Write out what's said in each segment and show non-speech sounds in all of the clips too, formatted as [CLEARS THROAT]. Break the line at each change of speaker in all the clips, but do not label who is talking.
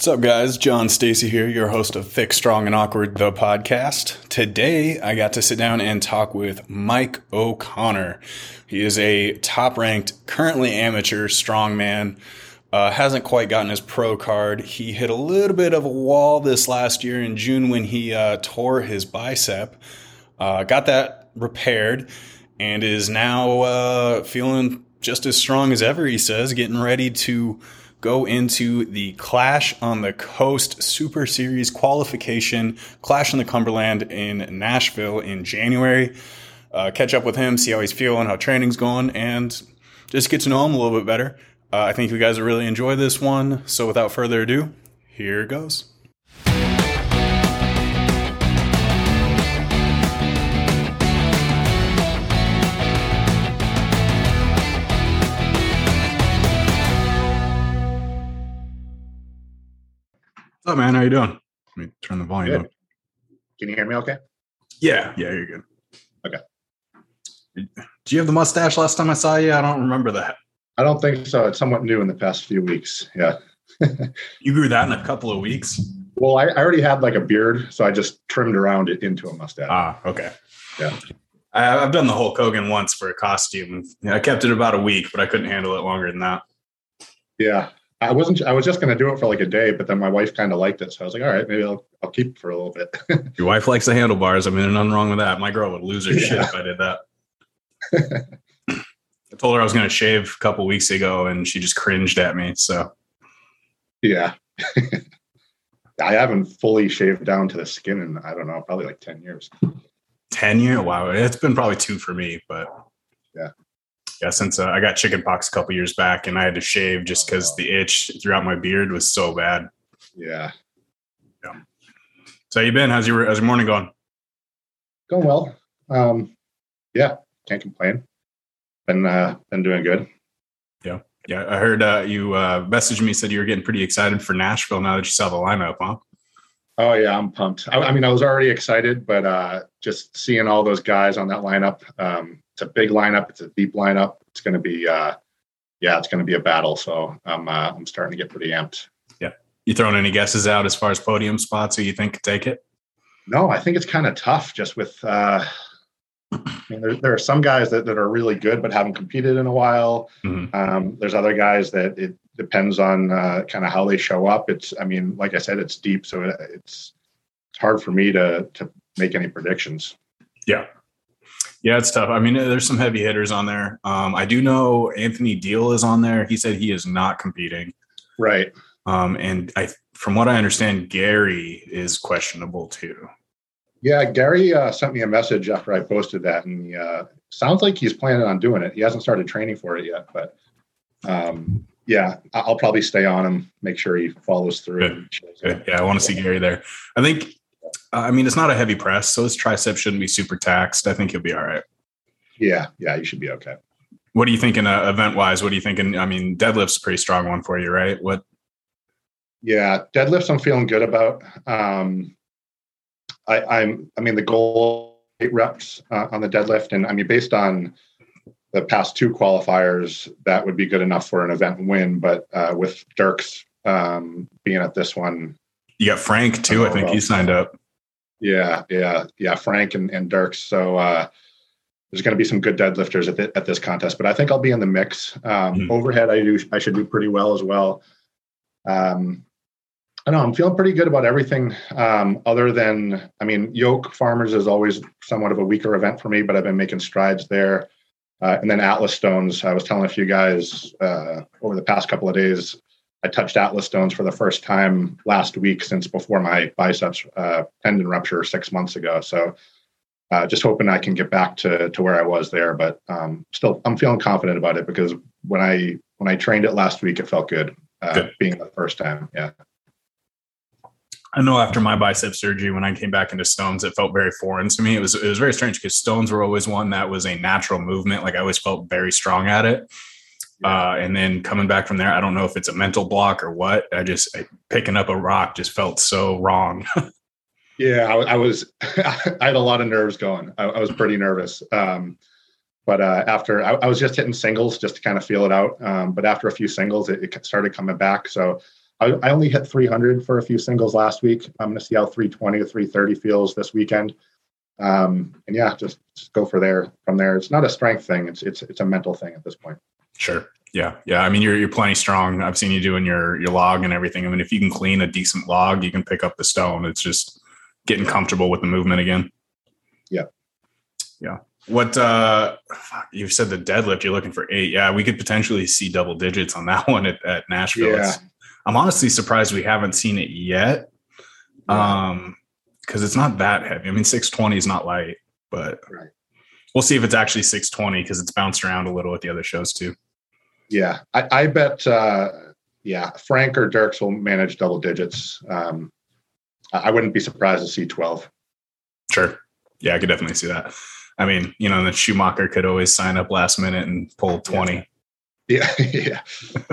What's up, guys? John Stacy here, your host of Thick, Strong, and Awkward, the podcast. Today, I got to sit down and talk with Mike O'Connor. He is a top ranked, currently amateur strongman. Uh, hasn't quite gotten his pro card. He hit a little bit of a wall this last year in June when he uh, tore his bicep. Uh, got that repaired and is now uh, feeling just as strong as ever, he says, getting ready to go into the Clash on the Coast Super Series qualification, Clash on the Cumberland in Nashville in January. Uh, catch up with him, see how he's feeling, how training's going, and just get to know him a little bit better. Uh, I think you guys will really enjoy this one. So without further ado, here goes. Up, man? How you doing? Let me turn the volume
Good.
up.
Can you hear me okay?
Yeah, yeah, you're good.
Okay.
Do you have the mustache last time I saw you? I don't remember that.
I don't think so. It's somewhat new in the past few weeks. Yeah. [LAUGHS]
You grew that in a couple of weeks.
Well, I, I already had like a beard, so I just trimmed around it into a mustache.
Ah, okay.
Yeah.
I, I've done the Hulk Hogan once for a costume. Yeah, I kept it about a week, but I couldn't handle it longer than that.
yeah. I wasn't. I was just going to do it for like a day, but then my wife kind of liked it, so I was like, "All right, maybe I'll I'll keep it for a little bit." [LAUGHS]
Your wife likes the handlebars. I mean, nothing wrong with that. My girl would lose her shit if I did that. [LAUGHS] I told her I was going to shave a couple weeks ago, and she just cringed at me. So
yeah. [LAUGHS] I haven't fully shaved down to the skin in I don't know, probably like ten years.
ten year, wow, it's been probably two for me, but
Yeah.
Yeah. Since uh, I got chicken pox a couple years back, and I had to shave just because the itch throughout my beard was so bad.
Yeah, Yeah.
So how you been? How's your how's your morning going?
going well. Um, yeah, can't complain. Been uh, been doing good.
Yeah. Yeah, I heard uh, you uh, messaged me said you were getting pretty excited for Nashville now that you saw the lineup, huh?
Oh yeah, I'm pumped. I, I mean, I was already excited, but uh, just seeing all those guys on that lineup, um, it's a big lineup. It's a deep lineup. It's going to be, uh, yeah, it's going to be a battle. So I'm, uh, I'm starting to get pretty amped. Yeah.
You throwing any guesses out as far as podium spots who you think could take it?
No, I think it's kind of tough just with, uh, I mean, there, there are some guys that, that are really good but haven't competed in a while.
Mhm.
Um, there's other guys that it depends on uh, kind of how they show up. It's, I mean, like I said, it's deep, so it, it's it's hard for me to to make any predictions.
Yeah. Yeah, it's tough. I mean, there's some heavy hitters on there. Um, I do know Anthony Deal is on there. He said he is not competing.
Right.
Um, and I, from what I understand, Gary is questionable too.
Yeah, Gary uh, sent me a message after I posted that, and he, uh, sounds like he's planning on doing it. He hasn't started training for it yet, but um, yeah, I'll probably stay on him, make sure he follows through.
Good. Good. Yeah, I want to see Gary there. I think, uh, I mean, it's not a heavy press, so his tricep shouldn't be super taxed. I think he'll be all right.
Yeah, yeah, you should be okay.
What are you thinking uh, event wise? What are you thinking? I mean, deadlift's a pretty strong one for you, right? What?
Yeah, deadlifts I'm feeling good about. Um, I, I'm, I mean, the goal eight reps uh, on the deadlift, and I mean, based on the past two qualifiers, that would be good enough for an event win. But uh, with Dirks um, being at this one,
You got Frank too. I think he signed up.
Yeah, yeah, yeah. Frank and, and Dirks. So uh, there's going to be some good deadlifters at, the, at this contest, but I think I'll be in the mix. Um,
Mhm.
Overhead, I do. I should do pretty well as well. Um, I know I'm feeling pretty good about everything. Um, other than, I mean, yoke farmers is always somewhat of a weaker event for me, but I've been making strides there. Uh, and then Atlas Stones, I was telling a few guys uh, over the past couple of days, I touched Atlas Stones for the first time last week since before my biceps uh, tendon rupture six months ago. So uh, just hoping I can get back to to where I was there, but um, still I'm feeling confident about it because when I when I trained it last week, it felt good, uh,
Good.
being the first time. Yeah,
I know after my bicep surgery, when I came back into stones, it felt very foreign to me. It was it was very strange because stones were always one that was a natural movement. Like I always felt very strong at it. Uh, and then coming back from there, I don't know if it's a mental block or what. I just picking up a rock just felt so wrong. [LAUGHS]
yeah. I, I was [LAUGHS] I had a lot of nerves going. I, I was pretty nervous. Um, but uh, after I, I was just hitting singles just to kind of feel it out. Um, but after a few singles, it, it started coming back. So I, I only hit 300 for a few singles last week. I'm going to see how 320 to 330 feels this weekend. Um, and yeah, just, just go for there from there. It's not a strength thing. It's, it's, it's a mental thing at this point.
Sure. Yeah. Yeah. I mean, you're, you're plenty strong. I've seen you doing your, your log and everything. I mean, if you can clean a decent log, you can pick up the stone. It's just getting comfortable with the movement again.
Yeah.
Yeah. What uh you said the deadlift, you're looking for eight. Yeah, we could potentially see double digits on that [LAUGHS] one at, at Nashville. Yeah. I'm honestly surprised we haven't seen it yet. Yeah. Um, because it's not that heavy. I mean, 620 is not light, but right. we'll see if it's actually 620 because it's bounced around a little at the other shows too.
Yeah, I, I bet. Uh, yeah, Frank or Dirks will manage double digits. Um, I wouldn't be surprised to see 12.
Sure. Yeah, I could definitely see that. I mean, you know, the Schumacher could always sign up last minute and pull 20.
Yeah. [LAUGHS] Yeah.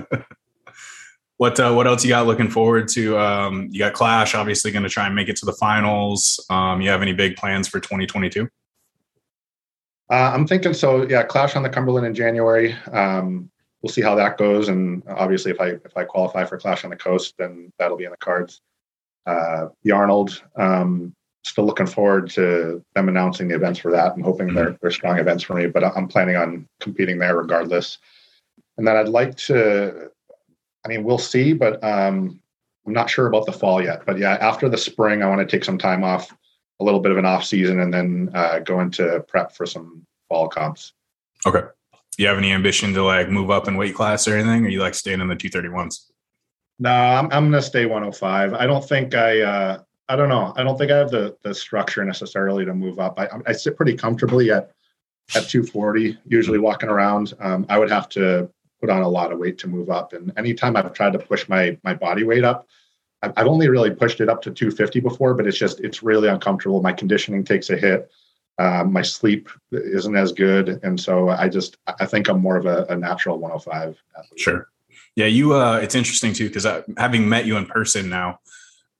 [LAUGHS]
what uh, what else you got looking forward to? Um, you got Clash, obviously going to try and make it to the finals. Um, you have any big plans for 2022? Uh,
I'm thinking so. Yeah, Clash on the Cumberland in January. Um, we'll see how that goes, and obviously, if I if I qualify for Clash on the Coast, then that'll be in the cards. Uh, the Arnold, um, still looking forward to them announcing the events for that and hoping they're, they're strong events for me. But I'm planning on competing there regardless. And then I'd like to, I mean, we'll see, but um, I'm not sure about the fall yet. But yeah, after the spring, I want to take some time off, a little bit of an off season, and then uh, go into prep for some fall comps.
Okay. Do you have any ambition to like move up in weight class or anything, or you like staying in the 231s?
No, I'm, I'm going to stay 105. I don't think I, uh, I don't know. I don't think I have the the structure necessarily to move up. I, I sit pretty comfortably at at 240, usually walking around. Um, I would have to put on a lot of weight to move up. And anytime I've tried to push my my body weight up, I've only really pushed it up to 250 before, but it's just it's really uncomfortable. My conditioning takes a hit. Um, my sleep isn't as good, and so I just I think I'm more of a, a natural 105.
Athlete. Sure. Yeah, you. Uh, it's interesting too because having met you in person now,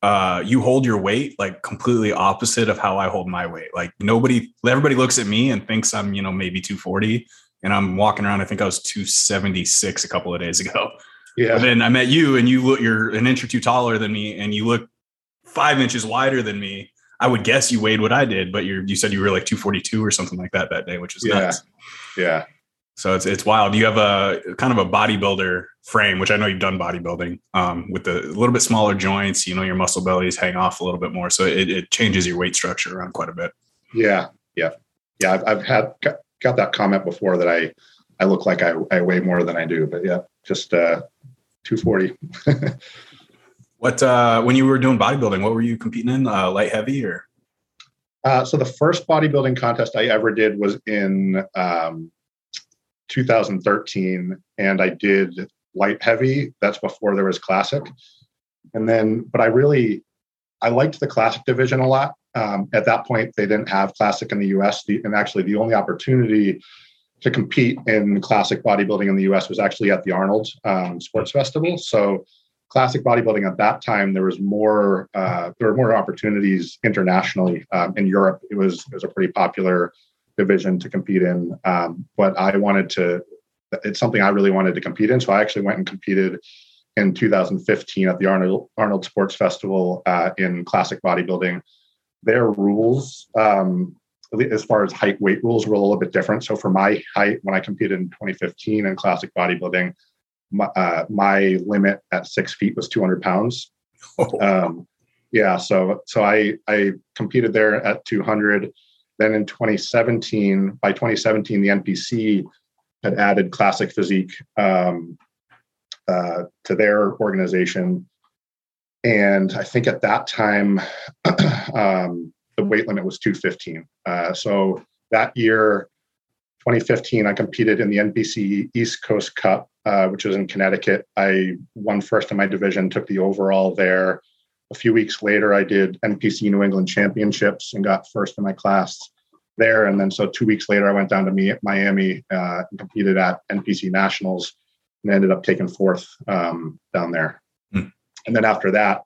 uh, you hold your weight like completely opposite of how I hold my weight. Like nobody, everybody looks at me and thinks I'm, you know, maybe 240 and I'm walking around. I think I was 276 a couple of days ago. Yeah. But then I met you and you look, you're an inch or two taller than me and you look five inches wider than me. I would guess you weighed what I did, but you you said you were like 242 or something like that that day, which is
yeah.
nuts.
Yeah.
So it's it's wild. You have a kind of a bodybuilder frame, which I know you've done bodybuilding um, with the a little bit smaller joints. You know, your muscle bellies hang off a little bit more, so it, it changes your weight structure around quite a bit.
Yeah, yeah, yeah. I've, I've had got, that comment before that I I look like I, I weigh more than I do, but yeah, just uh, two forty. [LAUGHS]
what uh, when you were doing bodybuilding? What were you competing in? Uh, light, heavy, or?
Uh, so the first bodybuilding contest I ever did was in um, 2013 and I did light heavy. That's before there was classic. And then, but I really, I liked the classic division a lot. Um, at that point, they didn't have classic in the US. The, and actually, the only opportunity to compete in classic bodybuilding in the US was actually at the Arnold um, Sports Festival. So, classic bodybuilding at that time, there was more, uh, there were more opportunities internationally. Um, in Europe, it was, it was a pretty popular division to compete in. Um, but I wanted to, it's something I really wanted to compete in. So I actually went and competed in 2015 at the Arnold, Arnold Sports Festival uh, in classic bodybuilding. Their rules, um, as far as height weight rules, were a little bit different. So for my height, when I competed in 2015 in classic bodybuilding, my, uh, my limit at six feet was 200 pounds. [LAUGHS] Oh. Um, yeah, so so I I competed there at 200. Then in 2017, by 2017, the NPC had added Classic Physique um, uh, to their organization. And I think at that time, [CLEARS THROAT] um, the weight limit was 215. Uh, so that year, 2015, I competed in the NPC East Coast Cup, uh, which was in Connecticut. I won first in my division, took the overall there. A few weeks later, I did NPC New England Championships and got first in my class there. And then so two weeks later, I went down to Miami uh, and competed at NPC Nationals and ended up taking fourth um, down there. Hmm. And then after that,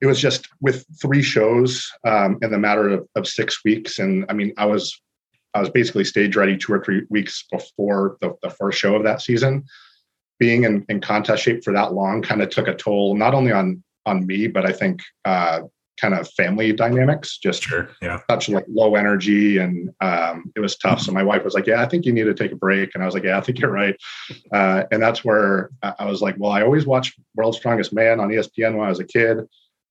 it was just with three shows um, in the matter of, of six weeks. And I mean, I was I was basically stage ready two or three weeks before the, the first show of that season being in, in contest shape for that long kind of took a toll, not only on on me, but I think uh, kind of family dynamics. Just
sure, yeah,
such like low energy, and um, it was tough. So my wife was like, "Yeah, I think you need to take a break," and I was like, "Yeah, I think you're right." Uh, and that's where I was like, "Well, I always watched World's Strongest Man on ESPN when I was a kid."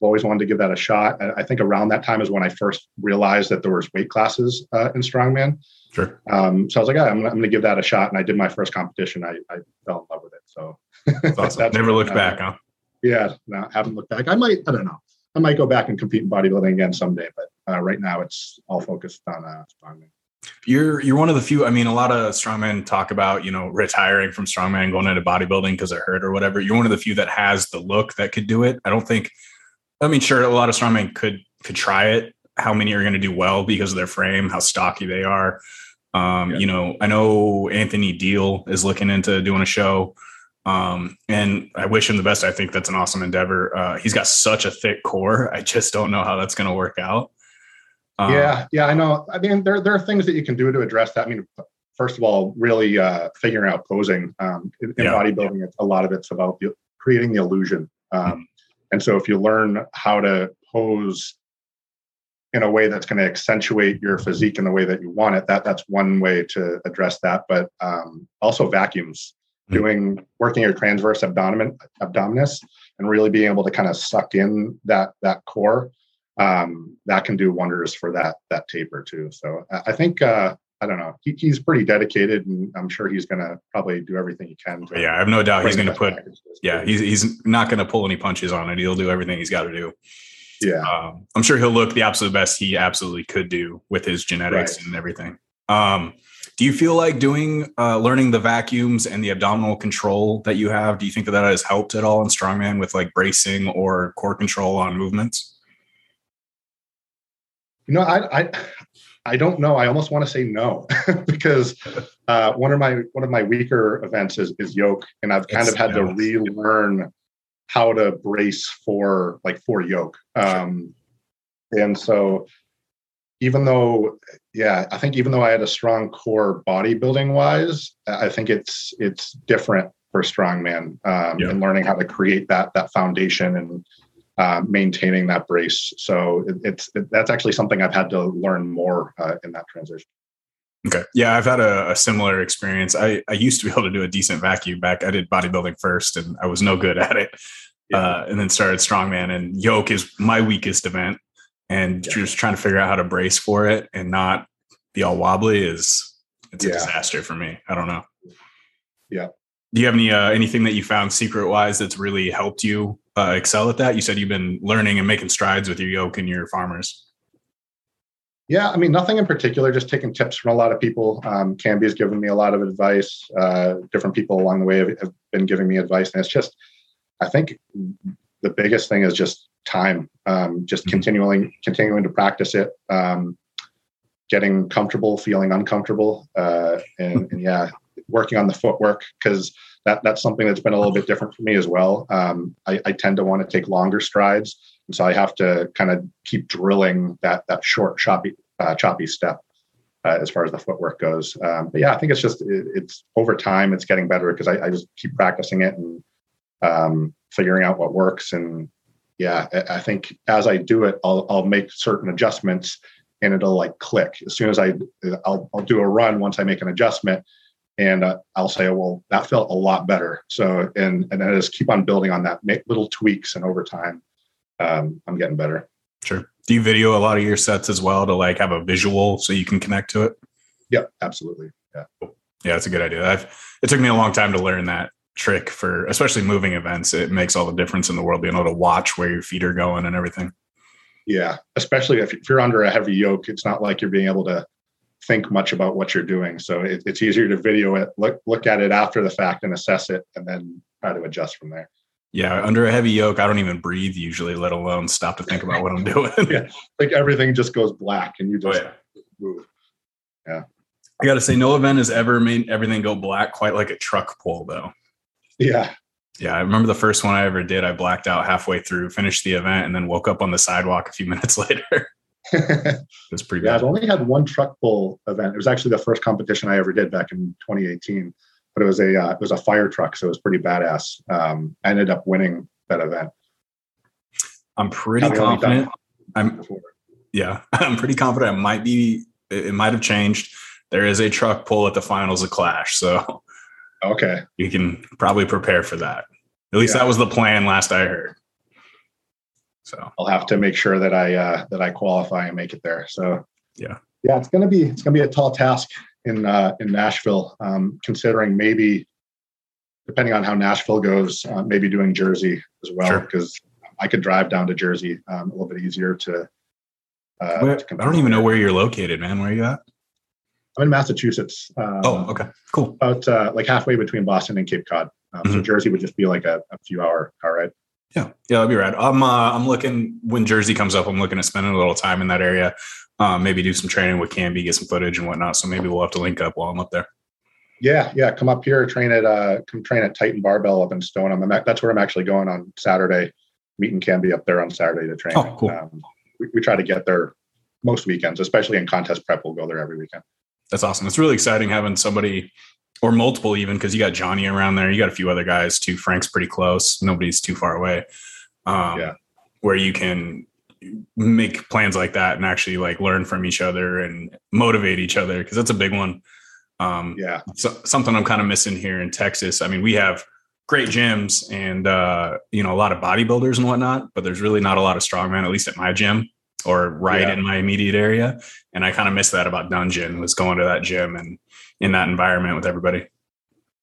Always wanted to give that a shot. I think around that time is when I first realized that there was weight classes uh, in strongman.
Sure.
Um, so I was like, oh, I'm, I'm going to give that a shot, and I did my first competition. I, I fell in love with it. So
that's awesome. [LAUGHS] that's Never looked back, huh?
Yeah, no, I haven't looked back. I might. I don't know. I might go back and compete in bodybuilding again someday, but uh, right now it's all focused on uh, strongman.
You're you're one of the few. I mean, a lot of strongmen talk about you know retiring from strongman, going into bodybuilding because it hurt or whatever. You're one of the few that has the look that could do it. I don't think. I mean, sure, a lot of strongmen could could try it. How many are going to do well because of their frame, how stocky they are? Um, yeah. You know, I know Anthony Deal is looking into doing a show. Um, and I wish him the best. I think that's an awesome endeavor. Uh, he's got such a thick core. I just don't know how that's going to work out.
Um, yeah, yeah, I know. I mean, there there are things that you can do to address that. I mean, first of all, really uh, figuring out posing. Um, in, in yeah. bodybuilding, a lot of it's about the, creating the illusion. Um, mm-hmm. And so, if you learn how to pose in a way that's going to accentuate your physique in the way that you want it, that that's one way to address that. But um, also vacuums doing working your transverse abdomen abdominis and really being able to kind of suck in that that core um, that can do wonders for that that taper too so i think uh, i don't know he, he's pretty dedicated and i'm sure he's going to probably do everything he can
yeah i have no doubt he's going to put yeah he's, he's not going to pull any punches on it he'll do everything he's got to do
yeah
um, i'm sure he'll look the absolute best he absolutely could do with his genetics right. and everything um, do you feel like doing uh, learning the vacuums and the abdominal control that you have? Do you think that that has helped at all in strongman with like bracing or core control on movements?
You know, I I, I don't know. I almost want to say no [LAUGHS] because uh, one of my one of my weaker events is is yoke, and I've kind it's, of had to relearn how to brace for like for yoke. Um, and so even though yeah i think even though i had a strong core bodybuilding wise i think it's it's different for strongman um, yeah. and learning how to create that that foundation and uh, maintaining that brace so it, it's it, that's actually something i've had to learn more uh, in that transition
okay yeah i've had a, a, similar experience I, I used to be able to do a decent vacuum back i did bodybuilding first and i was no good at it yeah. uh, and then started strongman and yoke is my weakest event and yeah. just trying to figure out how to brace for it and not be all wobbly is it's yeah. a disaster for me. I don't know.
Yeah.
Do you have any uh, anything that you found secret wise that's really helped you uh, excel at that? You said you've been learning and making strides with your yoke and your farmers.
Yeah, I mean, nothing in particular. Just taking tips from a lot of people. Um, Camby has given me a lot of advice. Uh, different people along the way have, have been giving me advice, and it's just, I think, the biggest thing is just time. Um, just mm-hmm. continuing continuing to practice it, um, getting comfortable, feeling uncomfortable, uh, and, and, yeah, working on the footwork because that that's something that's been a little bit different for me as well. Um, I, I, tend to want to take longer strides, and so I have to kind of keep drilling that that short choppy uh, choppy step. Uh, as far as the footwork goes, um, but yeah, I think it's just it, it's over time. It's getting better because I, I, just keep practicing it and um, figuring out what works and yeah, I think as I do it, I'll I'll make certain adjustments and it'll like click as soon as I I'll I'll do a run once I make an adjustment and uh, I'll say, oh, well, that felt a lot better. So and and I just keep on building on that, make little tweaks, and over time, um, I'm getting better.
Sure. Do you video a lot of your sets as well to like have a visual so you can connect to it?
Yeah, absolutely. Yeah.
Yeah, that's a good idea. I've, it took me a long time to learn that trick for especially moving events. It makes all the difference in the world being able to watch where your feet are going and everything.
Yeah, especially if, if you're under a heavy yoke, it's not like you're being able to think much about what you're doing. So it, it's easier to video it, look look at it after the fact, and assess it, and then try to adjust from there.
Yeah, under a heavy yoke, I don't even breathe usually, let alone stop to think about what I'm doing. [LAUGHS]
yeah, like everything just goes black, and you oh, just oh, yeah. move. Yeah.
I got to say, no event has ever made everything go black quite like a truck pull, though.
Yeah.
Yeah, I remember the first one I ever did. I blacked out halfway through, finished the event, and then woke up on the sidewalk a few [LAUGHS] minutes later. [LAUGHS] was pretty
yeah,
bad.
I've only had one truck pull event. It was actually the first competition I ever did back in 2018. but it was a uh, it was a fire truck, so it was pretty badass. Um, I ended up winning that event.
I'm pretty confident. I'm before. yeah, [LAUGHS] I'm pretty confident. It might be it might have changed. There is a truck pull at the finals of Clash, so
okay,
you can probably prepare for that. At least yeah. that was the plan last I heard. So
I'll have to make sure that I uh, that I qualify and make it there. So
yeah,
yeah, it's gonna be it's gonna be a tall task in uh, in Nashville, um, considering maybe depending on how Nashville goes, uh, maybe doing Jersey as well because sure. I could drive down to Jersey um, a little bit easier to.
Uh, where, to I don't even know where you're located, man. Where are you at?
I'm in Massachusetts. Um,
oh, okay, cool.
About uh, like halfway between Boston and Cape Cod. Um, mm-hmm. So Jersey would just be like a, a few hour car ride.
Yeah, yeah, that'd be rad. I'm uh, I'm looking when Jersey comes up. I'm looking at spending a little time in that area. Um, maybe do some training with Camby, get some footage and whatnot. So maybe we'll have to link up while I'm up there.
Yeah, yeah. Come up here, train at uh, come train at Titan Barbell up in Stoneham. I'm, that's where I'm actually going on Saturday. Meeting Camby up there on Saturday to train.
Oh, cool. Um,
we, we try to get there most weekends, especially in contest prep. We'll go there every weekend.
That's awesome. It's really exciting having somebody or multiple even because you got Johnny around there. You got a few other guys too. Frank's pretty close. Nobody's too far away. Um, yeah. Where you can make plans like that and actually like learn from each other and motivate each other because that's a big one. Um,
yeah.
So, something I'm kind of missing here in Texas. I mean, we have great gyms and uh, you know a lot of bodybuilders and whatnot, but there's really not a lot of strongman, at least at my gym or right yeah. in my immediate area. And I kind of miss that about Dungeon was going to that gym and in that environment with everybody.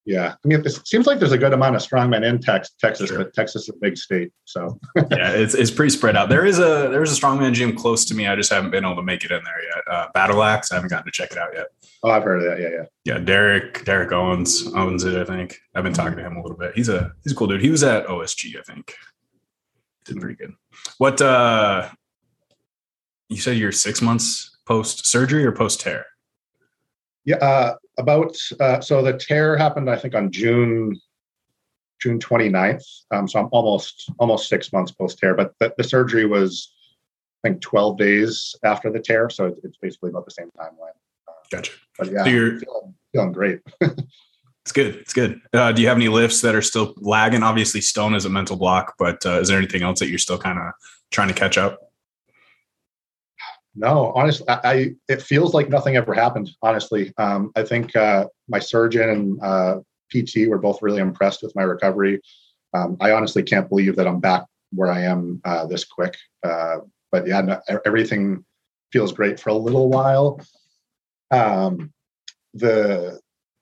Yeah, I mean, it seems like there's a good amount of strongmen in tex- Texas, sure. but Texas is a big state, so [LAUGHS]
yeah, it's, it's pretty spread out. There is a there is a strongman gym close to me. I just haven't been able to make it in there yet. Uh, Battle Axe, I haven't gotten to check it out yet.
Oh, I've heard of that. Yeah, yeah,
yeah. Derek Derek Owens owns it. I think I've been talking to him a little bit. He's a he's a cool dude. He was at OSG, I think. Did pretty good. What uh you said you're six months post surgery or post tear?
Yeah, uh, about uh, so the tear happened, I think, on June June 29th. Um, so I'm almost almost six months post tear, but the, the, surgery was I think 12 days after the tear, so it's, it's basically about the same timeline.
Uh, gotcha.
But yeah, so you're feeling, feeling great. [LAUGHS]
it's good. It's good. Uh, do you have any lifts that are still lagging? Obviously, stone is a mental block, but uh, is there anything else that you're still kind of trying to catch up?
No, honestly, I, I, it feels like nothing ever happened. Honestly, um, I think uh, my surgeon and uh, PT were both really impressed with my recovery. Um, I honestly can't believe that I'm back where I am uh, this quick. Uh, but yeah, no, everything feels great for a little while. Um, the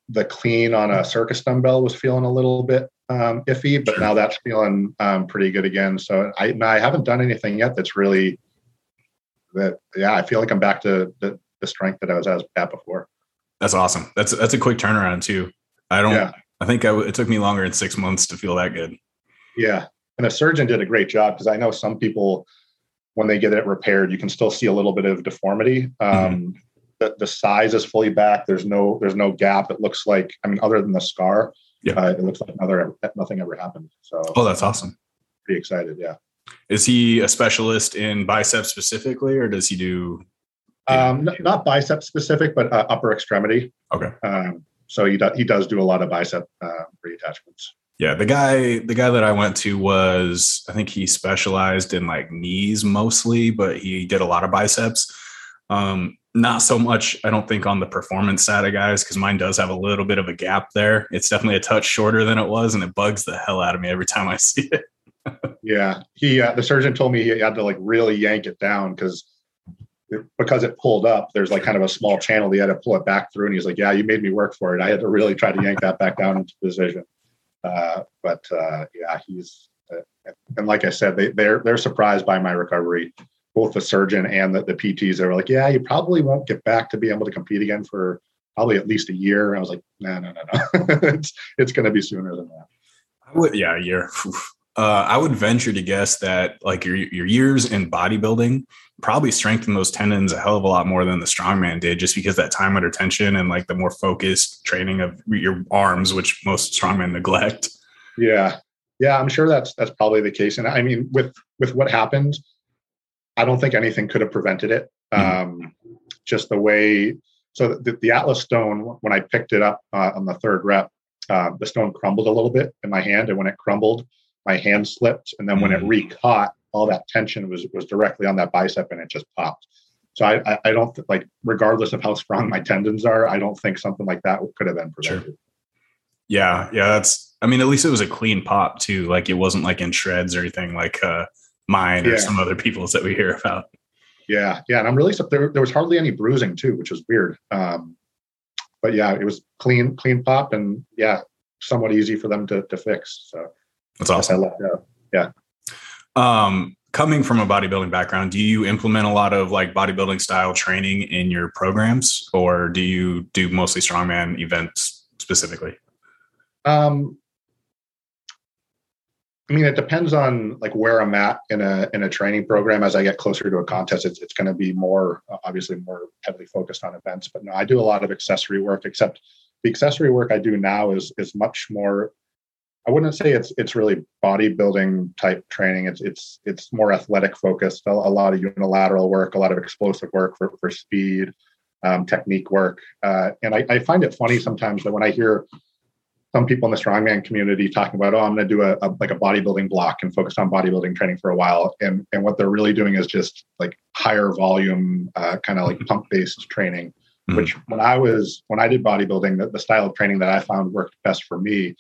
the clean on a circus dumbbell was feeling a little bit um, iffy, but now that's feeling um, pretty good again. So I, I haven't done anything yet that's really that yeah, I feel like I'm back to the, the strength that I was at before.
That's awesome. That's that's a quick turnaround too. I don't. Yeah. I think I, it took me longer than six months to feel that good.
Yeah, and the surgeon did a great job because I know some people when they get it repaired, you can still see a little bit of deformity. Um, mm-hmm. the, the size is fully back. There's no there's no gap. It looks like I mean, other than the scar, yeah, uh, it looks like another nothing ever happened. So
oh, that's awesome.
Pretty excited. Yeah.
Is he a specialist in biceps specifically, or does he do?
Um, not bicep specific, but uh, upper extremity.
Okay.
Um, so he does he does do a lot of bicep uh, reattachments.
Yeah, the guy the guy that I went to was I think he specialized in like knees mostly, but he did a lot of biceps. Um, not so much, I don't think, on the performance side of guys because mine does have a little bit of a gap there. It's definitely a touch shorter than it was, and it bugs the hell out of me every time I [LAUGHS] see it
yeah, he uh, the surgeon told me he had to like really yank it down because because it pulled up. There's like kind of a small channel. He had to pull it back through, and he's like, "Yeah, you made me work for it. I had to really try to yank that back down into position." Uh, but uh, yeah, he's uh, and like I said, they they're they're surprised by my recovery. Both the surgeon and the, the PTs, they were like, "Yeah, you probably won't get back to be able to compete again for probably at least a year." I was like, "No, no, no, no. [LAUGHS] it's it's going to be sooner than that."
I would, yeah, a year. Uh, I would venture to guess that like your your years in bodybuilding probably strengthened those tendons a hell of a lot more than the strongman did, just because that time under tension and like the more focused training of your arms, which most strongmen neglect.
Yeah, yeah, I'm sure that's that's probably the case. And I mean, with with what happened, I don't think anything could have prevented it. Mm-hmm. Um, just the way. So the, the Atlas Stone, when I picked it up uh, on the third rep, uh, the stone crumbled a little bit in my hand, and when it crumbled, my hand slipped, and then when it mm. recaught, all that tension was was directly on that bicep, and it just popped. So I, I, I don't th- like, regardless of how strong my tendons are, I don't think something like that could have been prevented. Sure.
Yeah, yeah, that's. I mean, at least it was a clean pop too. Like it wasn't like in shreds or anything like uh, mine yeah. or some other people's that we hear about.
Yeah, yeah, and I'm really there. There was hardly any bruising too, which was weird. Um, but yeah, it was clean, clean pop, and yeah, somewhat easy for them to to fix. So
that's awesome.
I Yeah.
Um, coming from a bodybuilding background, do you implement a lot of like bodybuilding style training in your programs, or do you do mostly strongman events specifically?
Um, I mean, it depends on like where I'm at in a in a training program. As I get closer to a contest, it's, it's going to be more obviously more heavily focused on events. But no, I do a lot of accessory work. Except the accessory work I do now is is much more. I wouldn't say it's it's really bodybuilding type training. It's it's it's more athletic focused. A, a lot of unilateral work, a lot of explosive work for for speed, um, technique work. Uh, and I, I find it funny sometimes that when I hear some people in the strongman community talking about, oh, I'm going to do a, a, like a bodybuilding block and focus on bodybuilding training for a while. And and what they're really doing is just like higher volume, uh, kind of like mm-hmm. pump based training. Mm-hmm. Which when I was when I did bodybuilding, the, the, style of training that I found worked best for me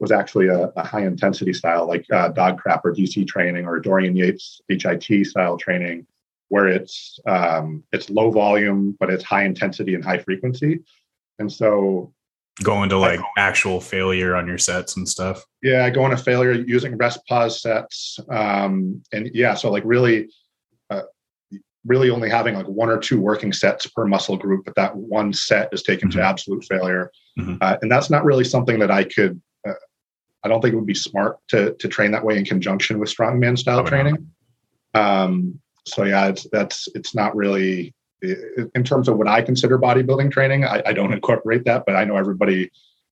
was actually a, a high intensity style, like uh, crap or DC training or Dorian Yates HIT style training, where it's um, it's low volume but it's high intensity and high frequency. And so
going to like actual failure on your sets and stuff
yeah going to failure using rest pause sets um and yeah so like really uh, really only having like one or two working sets per muscle group but that one set is taken mm-hmm. to absolute failure mm-hmm. uh, and that's not really something that i could i don't think it would be smart to to train that way in conjunction with strongman style training um so yeah it's that's it's not really in terms of what I consider bodybuilding training, I, I, don't [LAUGHS] incorporate that, but I know everybody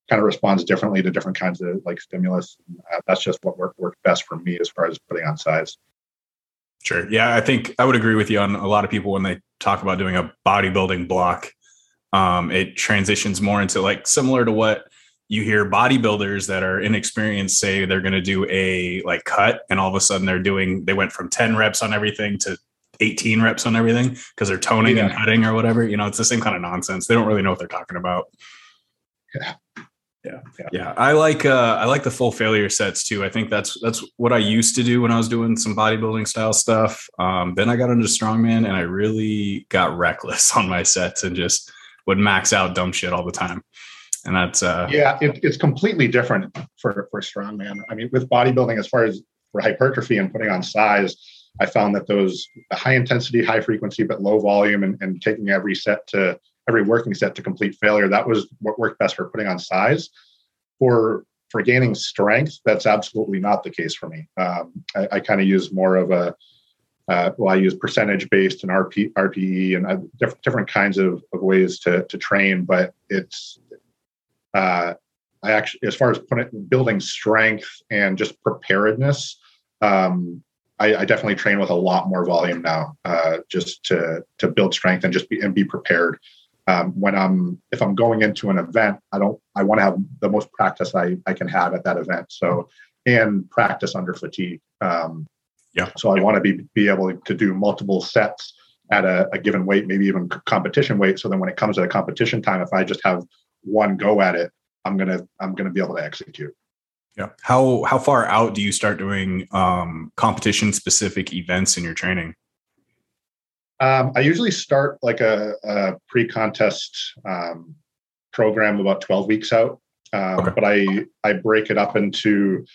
kind of responds differently to different kinds of like stimulus. Uh, that's just what worked worked best for me as far as putting on size.
Sure. Yeah, I think I would agree with you on a lot of people when they talk about doing a bodybuilding block. Um, it transitions more into like similar to what you hear bodybuilders that are inexperienced say they're going to do a like cut and all of a sudden they're doing they went from 10 reps on everything to 18 reps on everything because they're toning yeah. and cutting or whatever. You know, it's the same kind of nonsense. They don't really know what they're talking about.
Yeah.
Yeah. Yeah. I like uh I like the full failure sets too. I think that's that's what I used to do when I was doing some bodybuilding style stuff. Um, then I got into strongman and I really got reckless [LAUGHS] on my sets and just would max out dumb shit all the time. And that's uh
yeah, it, it's completely different for for strongman. I mean, with bodybuilding, as far as for hypertrophy and putting on size, I found that those high intensity, high frequency, but low volume and, and taking every set to every working set to complete failure, that was what worked best for putting on size. For for gaining strength, that's absolutely not the case for me. Um, I, I kind of use more of a uh, well, I use percentage based and RP, RPE and uh, diff- different kinds of, of ways to to train, but it's uh, I actually, as far as putting, building strength and just preparedness, um, I, I, definitely train with a lot more volume now, uh, just to to build strength and just be and be prepared. Um, when I'm if I'm going into an event, I don't I want to have the most practice I I can have at that event. So and practice under fatigue. Um,
yeah.
So I want to be be able to do multiple sets at a, a given weight, maybe even competition weight. So then when it comes to a competition time, if I just have one go at it, I'm gonna I'm gonna be able to execute.
Yeah. How how far out do you start doing um, competition specific events in your training?
Um, I usually start like a, a pre contest um, program about twelve weeks out, um, okay. but I I break it up into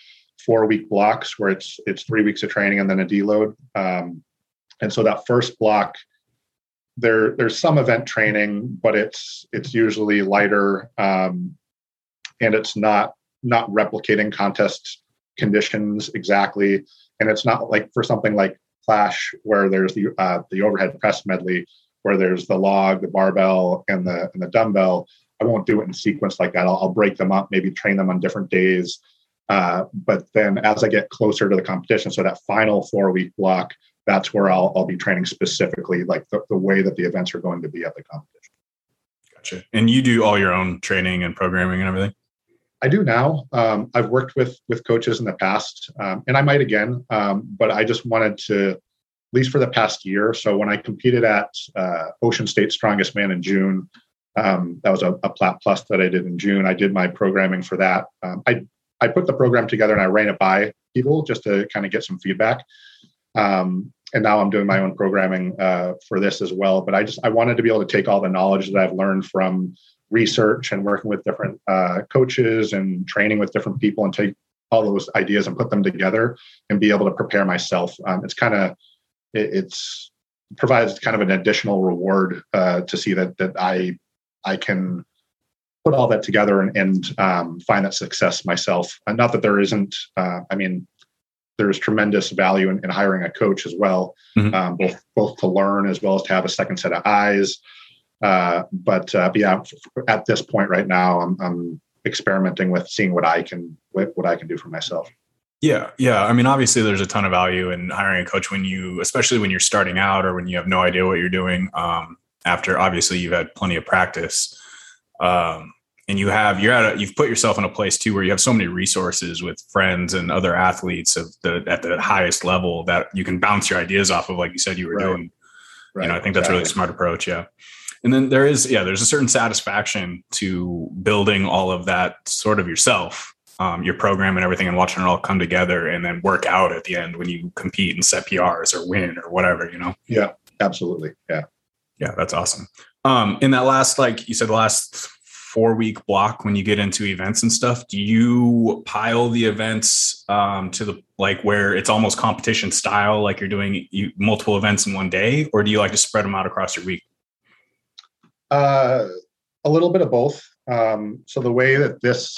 four week blocks where it's it's three weeks of training and then a deload. Um, and so that first block, there there's some event training, but it's it's usually lighter um, and it's not not replicating contest conditions exactly, and it's not like for something like Clash where there's the uh, the overhead press medley where there's the log, the barbell, and the and the dumbbell. I won't do it in sequence like that. I'll, I'll break them up, maybe train them on different days. Uh, but then as I get closer to the competition, so that final four week block, that's where I'll, I'll be training specifically like the, the way that the events are going to be at the competition.
Gotcha. And you do all your own training and programming and everything?
I do now. Um, I've worked with with coaches in the past, um, and I might again. Um, but I just wanted to, at least for the past year. So when I competed at uh, Ocean State Strongest Man in June, um, that was a, a Plat Plus that I did in June. I did my programming for that. Um, I I put the program together and I ran it by people just to kind of get some feedback. Um, and now I'm doing my own programming uh, for this as well. But I just I wanted to be able to take all the knowledge that I've learned from research and working with different uh, coaches and training with different people and take all those ideas and put them together and be able to prepare myself. Um, it's kind of it, it's provides kind of an additional reward uh, to see that that I I can put all that together and, and um, find that success myself. And not that there isn't. Uh, I mean, there's tremendous value in, in hiring a coach as well, mm-hmm. um, both both to learn as well as to have a second set of eyes. Uh, but, uh, but yeah, at this point right now, I'm, I'm experimenting with seeing what I can what, what I can do for myself.
Yeah, yeah. I mean, obviously, there's a ton of value in hiring a coach when you, especially when you're starting out or when you have no idea what you're doing. Um, after obviously you've had plenty of practice, um, and you have you're at a, you've put yourself in a place too where you have so many resources with friends and other athletes of the at the highest level that you can bounce your ideas off of, like you said you were right. doing. Right. You know, I think that's exactly. really smart approach. Yeah and then there is yeah there's a certain satisfaction to building all of that sort of yourself um, your program and everything and watching it all come together and then work out at the end when you compete and set prs or win or whatever you know
yeah absolutely yeah
yeah that's awesome um, in that last like you said the last four week block when you get into events and stuff do you pile the events um, to the like where it's almost competition style like you're doing you, multiple events in one day or do you like to spread them out across your week
uh, a little bit of both. Um, so the way that this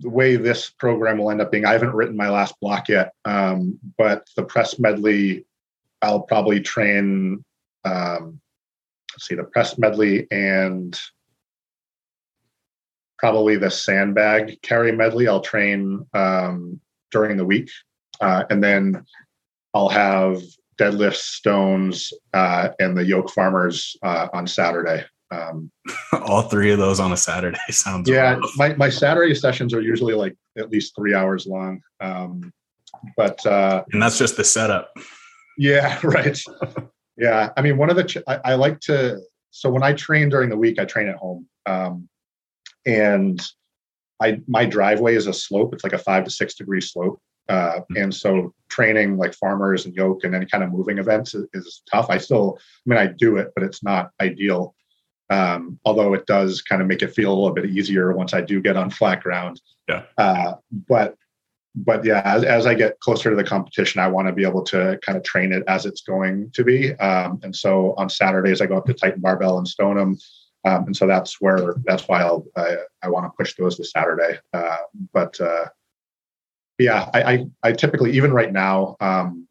the way this program will end up being, I haven't written my last block yet, um, but the press medley, I'll probably train. Um, let's see, the press medley and probably the sandbag carry medley. I'll train um, during the week, uh, and then I'll have deadlifts, stones, uh, and the yoke farmers uh, on Saturday. Um, [LAUGHS]
All three of those on a Saturday [LAUGHS] sounds.
Yeah, my, my Saturday sessions are usually like at least three hours long. Um, but uh,
and that's just the setup.
Yeah, [LAUGHS] right. Yeah, I mean, one of the ch- I, I, like to. So when I train during the week, I train at home, um, and I my driveway is a slope. It's like a five to six degree slope, uh, hmm. and so training like farmers and yoke and any kind of moving events is, is, tough. I still, I mean, I do it, but it's not ideal. Um, although it does kind of make it feel a little bit easier once I do get on flat ground.
Yeah.
Uh, but, but yeah, as, as I get closer to the competition, I want to be able to kind of train it as it's going to be. Um, and so on Saturdays, I go up to Titan Barbell and Stoneham. Um, and so that's where that's why I'll, I, I want to push those to Saturday. Uh, but uh, yeah, I, I, I typically even right now, um,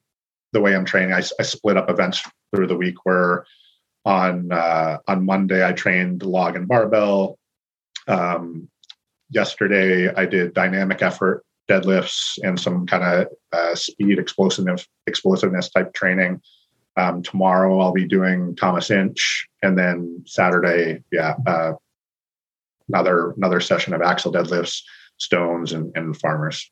the way I'm training, I, I split up events through the week where on uh, on Monday I trained log and barbell. Um, yesterday I did dynamic effort deadlifts and some kind of uh, speed explosiveness explosiveness type training. Um, tomorrow I'll be doing Thomas Inch, and then Saturday, yeah, uh, another another session of axle deadlifts, stones, and, and farmers.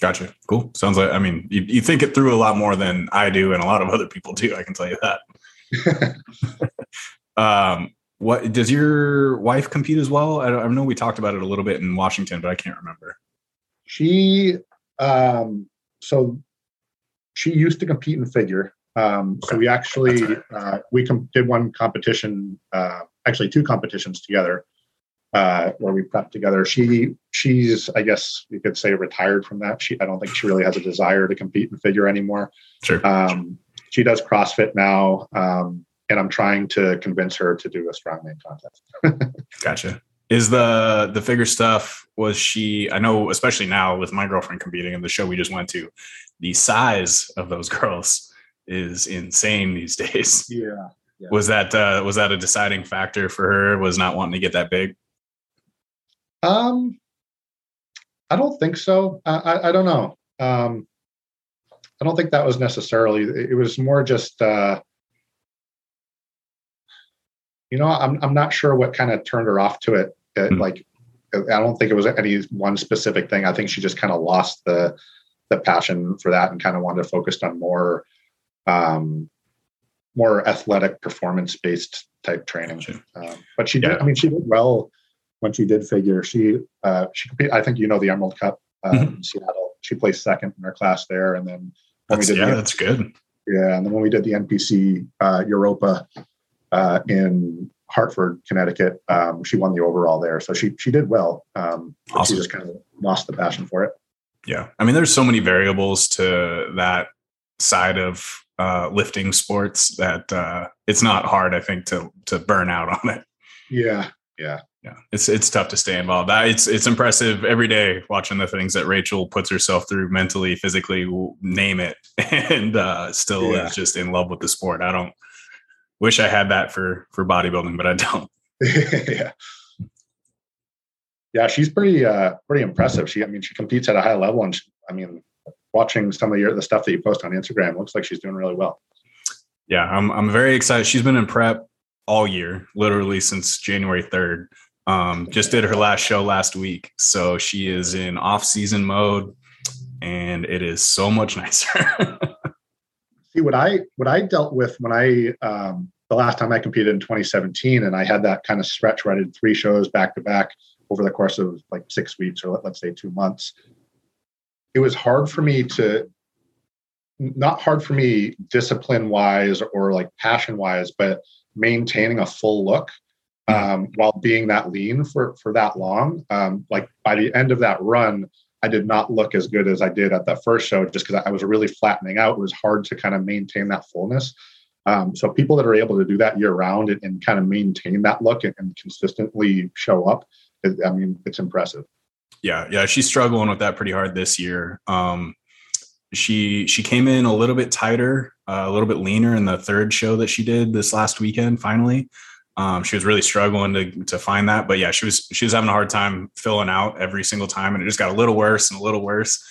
Gotcha. Cool. Sounds like, I mean, you, you think it through a lot more than I do and a lot of other people do. I can tell you that. [LAUGHS] um, what does your wife compete as well? I, I, know we talked about it a little bit in Washington, but I can't remember.
She, um, so she used to compete in figure. Um, okay. So we actually, right. uh, we com- did one competition, uh, actually two competitions together uh, where we prepped together. She she's I guess you could say retired from that. She I don't think she really has a desire to compete in figure anymore.
Sure. Um,
she does CrossFit now, um, and I'm trying to convince her to do a strongman contest. [LAUGHS]
gotcha. Is the the figure stuff? Was she? I know, especially now with my girlfriend competing in the show we just went to, the size of those [LAUGHS] girls is insane these days.
Yeah. yeah.
Was that uh, was that a deciding factor for her? Was not wanting to get that big?
Um, I don't think so. I, I, I don't know. Um, I don't think that was necessarily. It was more just, uh, you know, I'm I'm not sure what kind of turned her off to it. It mm-hmm. Like I don't think it was any one specific thing. I think she just kind of lost the the passion for that and kind of wanted to focus on more um, more athletic performance based type training. Um, but she did. Yeah. I mean, she did well when she did figure. She uh, she competed, I think you know the Emerald Cup uh, mm-hmm. in Seattle. She placed second in her class there, and then
when that's, we did yeah, the, that's good.
Yeah, and then when we did the NPC uh, Europa uh, in Hartford, Connecticut, um, she won the overall there. So she she did well. Um, awesome. She just kind of lost the passion for it.
Yeah, I mean, there's so many variables to that side of uh, lifting sports that uh, it's not hard, I think, to to burn out on it.
Yeah, yeah,
yeah. It's it's tough to stay involved. It's it's impressive every day watching the things that Rachel puts herself through mentally, physically, name it, [LAUGHS] and uh, still yeah. is just in love with the sport. I don't wish I had that for for bodybuilding, but I don't.
yeah. [LAUGHS] [LAUGHS] Yeah, she's pretty uh pretty impressive. She I mean she competes at a high level and she, I mean watching some of your the stuff that you post on Instagram looks like she's doing really well.
Yeah, I'm I'm very excited. She's been in prep all year, literally since January 3rd. Um, just did her last show last week. So she is in off season mode and it is so much [LAUGHS] nicer.
See what I what I dealt with when I um, the last time I competed in 2017 and I had that kind of stretch where I did three shows back to back over the course of like six weeks or let, let's say two months it was hard for me to not hard for me discipline wise or like passion wise but maintaining a full look um, while being that lean for for that long um, like by the end of that run i did not look as good as i did at that first show just because i was really flattening out it was hard to kind of maintain that fullness um, so people that are able to do that year round and, and kind of maintain that look and, and consistently show up i mean it's impressive
yeah, yeah, she's struggling with that pretty hard this year. Um, she she came in a little bit tighter, uh, a little bit leaner in the third show that she did this last weekend. Finally, um, she was really struggling to to find that, but yeah, she was she was having a hard time filling out every single time, and it just got a little worse and a little worse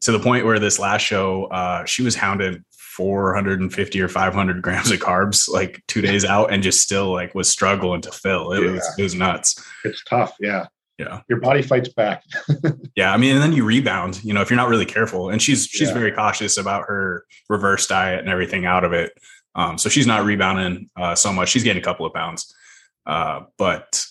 to the point where this last show, uh, she was hounded 450 or 500 grams of carbs like two days out, and just still like was struggling to fill. It yeah. was it was nuts.
It's tough, yeah
yeah
your body fights back [LAUGHS]
yeah i mean and then you rebound you know if you're not really careful and she's she's yeah. very cautious about her reverse diet and everything out of it um, so she's not rebounding uh, so much she's getting a couple of pounds uh, but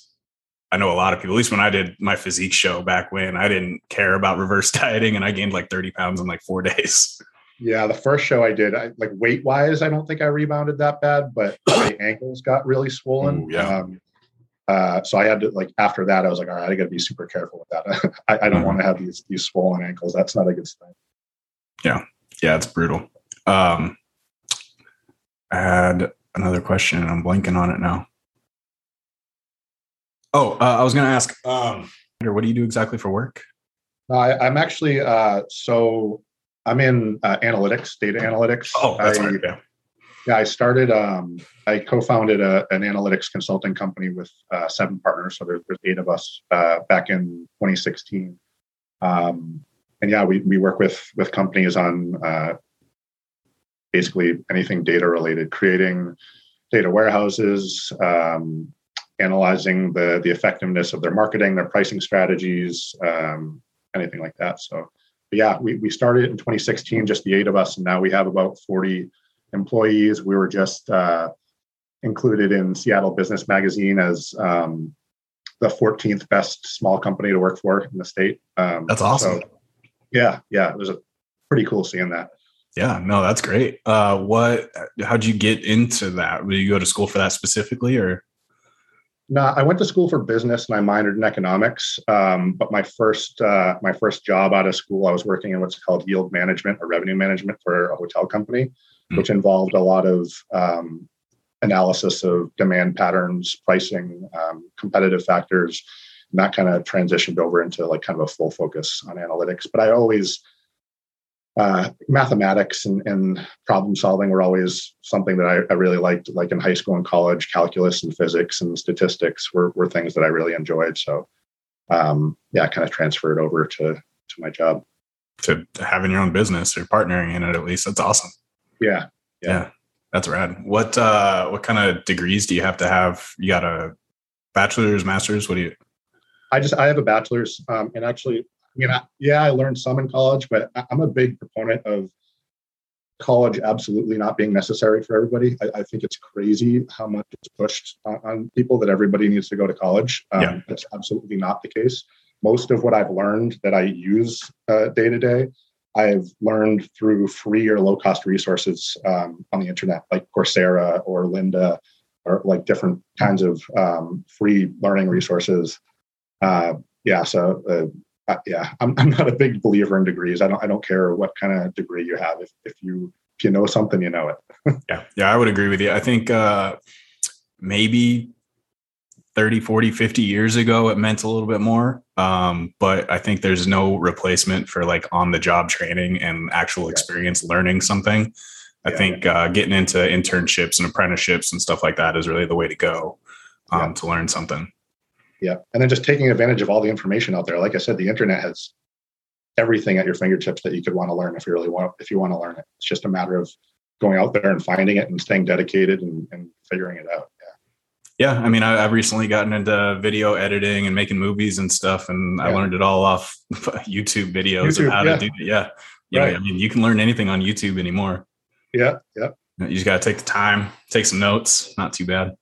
i know a lot of people at least when i did my physique show back when i didn't care about [LAUGHS] reverse dieting and i gained like 30 pounds in like four [LAUGHS] days
yeah the first show i did I, like weight wise i don't think i rebounded that bad but [CLEARS THROAT] my ankles got really swollen Ooh, yeah. Um, uh, so I had to like after that, I was like, all right, I got to be super careful with that. [LAUGHS] I, I, don't mm-hmm. want to have these these swollen ankles. That's not a good thing.
Yeah, yeah, it's brutal. Um, had another question, and I'm blanking on it now. Oh, uh, I was going to ask, um, what do you do exactly for work?
I, am actually uh, so I'm in uh, analytics, data analytics.
Oh, that's I, right. Yeah.
Yeah, I started. Um, I co-founded a, an analytics consulting company with uh, seven partners. So there's, there's eight of us uh, back in 2016. Um, and yeah, we we work with with companies on uh, basically anything data related, creating data warehouses, um, analyzing the the effectiveness of their marketing, their pricing strategies, um, anything like that. So, yeah, we we started in 2016, just the eight of us, and now we have about 40 employees. We were just uh, included in Seattle Business Magazine as um, the 14th best small company to work for in the state.
Um, that's awesome. So,
yeah, yeah, it was a pretty cool seeing that.
Yeah, no, that's great. Uh, what? How'd you get into that? Did you go to school for that specifically, or?
No, I went to school for business and I minored in economics. Um, but my first uh, my first job out of school, I was working in what's called yield management or revenue management for a hotel company mm-hmm. which involved a lot of um, analysis of demand patterns, pricing, um, competitive factors, and that kind of transitioned over into like kind of a full focus on analytics. But I always uh, mathematics and, and, problem solving were always something that I, I, really liked. Like in high school and college, calculus and physics and statistics were, were things that I really enjoyed. So, um, yeah, I kind of transferred over to to my job.
To having your own business or partnering in it, at least that's awesome.
Yeah.
Yeah. yeah. That's rad. What uh what kind of degrees do you have to have? You got a bachelor's, master's? What do you
I just I have a bachelor's, um, and actually, mean, I, yeah, I learned some in college, but I'm a big proponent of college absolutely not being necessary for everybody. I, I think it's crazy how much it's pushed on, on, people that everybody needs to go to college. Um, yeah. That's absolutely not the case. Most of what I've learned that I use day to day, I've learned through free or low cost resources um, on the internet, like Coursera or Lynda, or like different kinds of um, free learning resources. Uh, yeah, so uh, uh, yeah, I'm, I'm not a big believer in degrees. I don't I don't care what kind of degree you have. If if you if you know something, you know it. [LAUGHS]
yeah, yeah, I would agree with you. I think uh, maybe 30, 40, 50 years ago, it meant a little bit more. Um, but I think there's no replacement for like on the job training and actual experience learning something. I yeah. think uh, getting into internships and apprenticeships and stuff like that is really the way to go um, yeah. to learn something.
Yeah. And then just taking advantage of all the information out there. Like I said, the internet has everything at your fingertips that you could want to learn if you really want if you want to learn it. It's just a matter of going out there and finding it and staying dedicated and, and figuring it out.
Yeah. Yeah. I mean, I, have recently gotten into video editing and making movies and stuff, and yeah. I learned it all off [LAUGHS] YouTube videos YouTube, of how yeah. to do it. Yeah. Yeah. Right. I mean, you can learn anything on YouTube anymore.
Yeah. Yeah. You
just got to take the time, take some notes. Not too bad.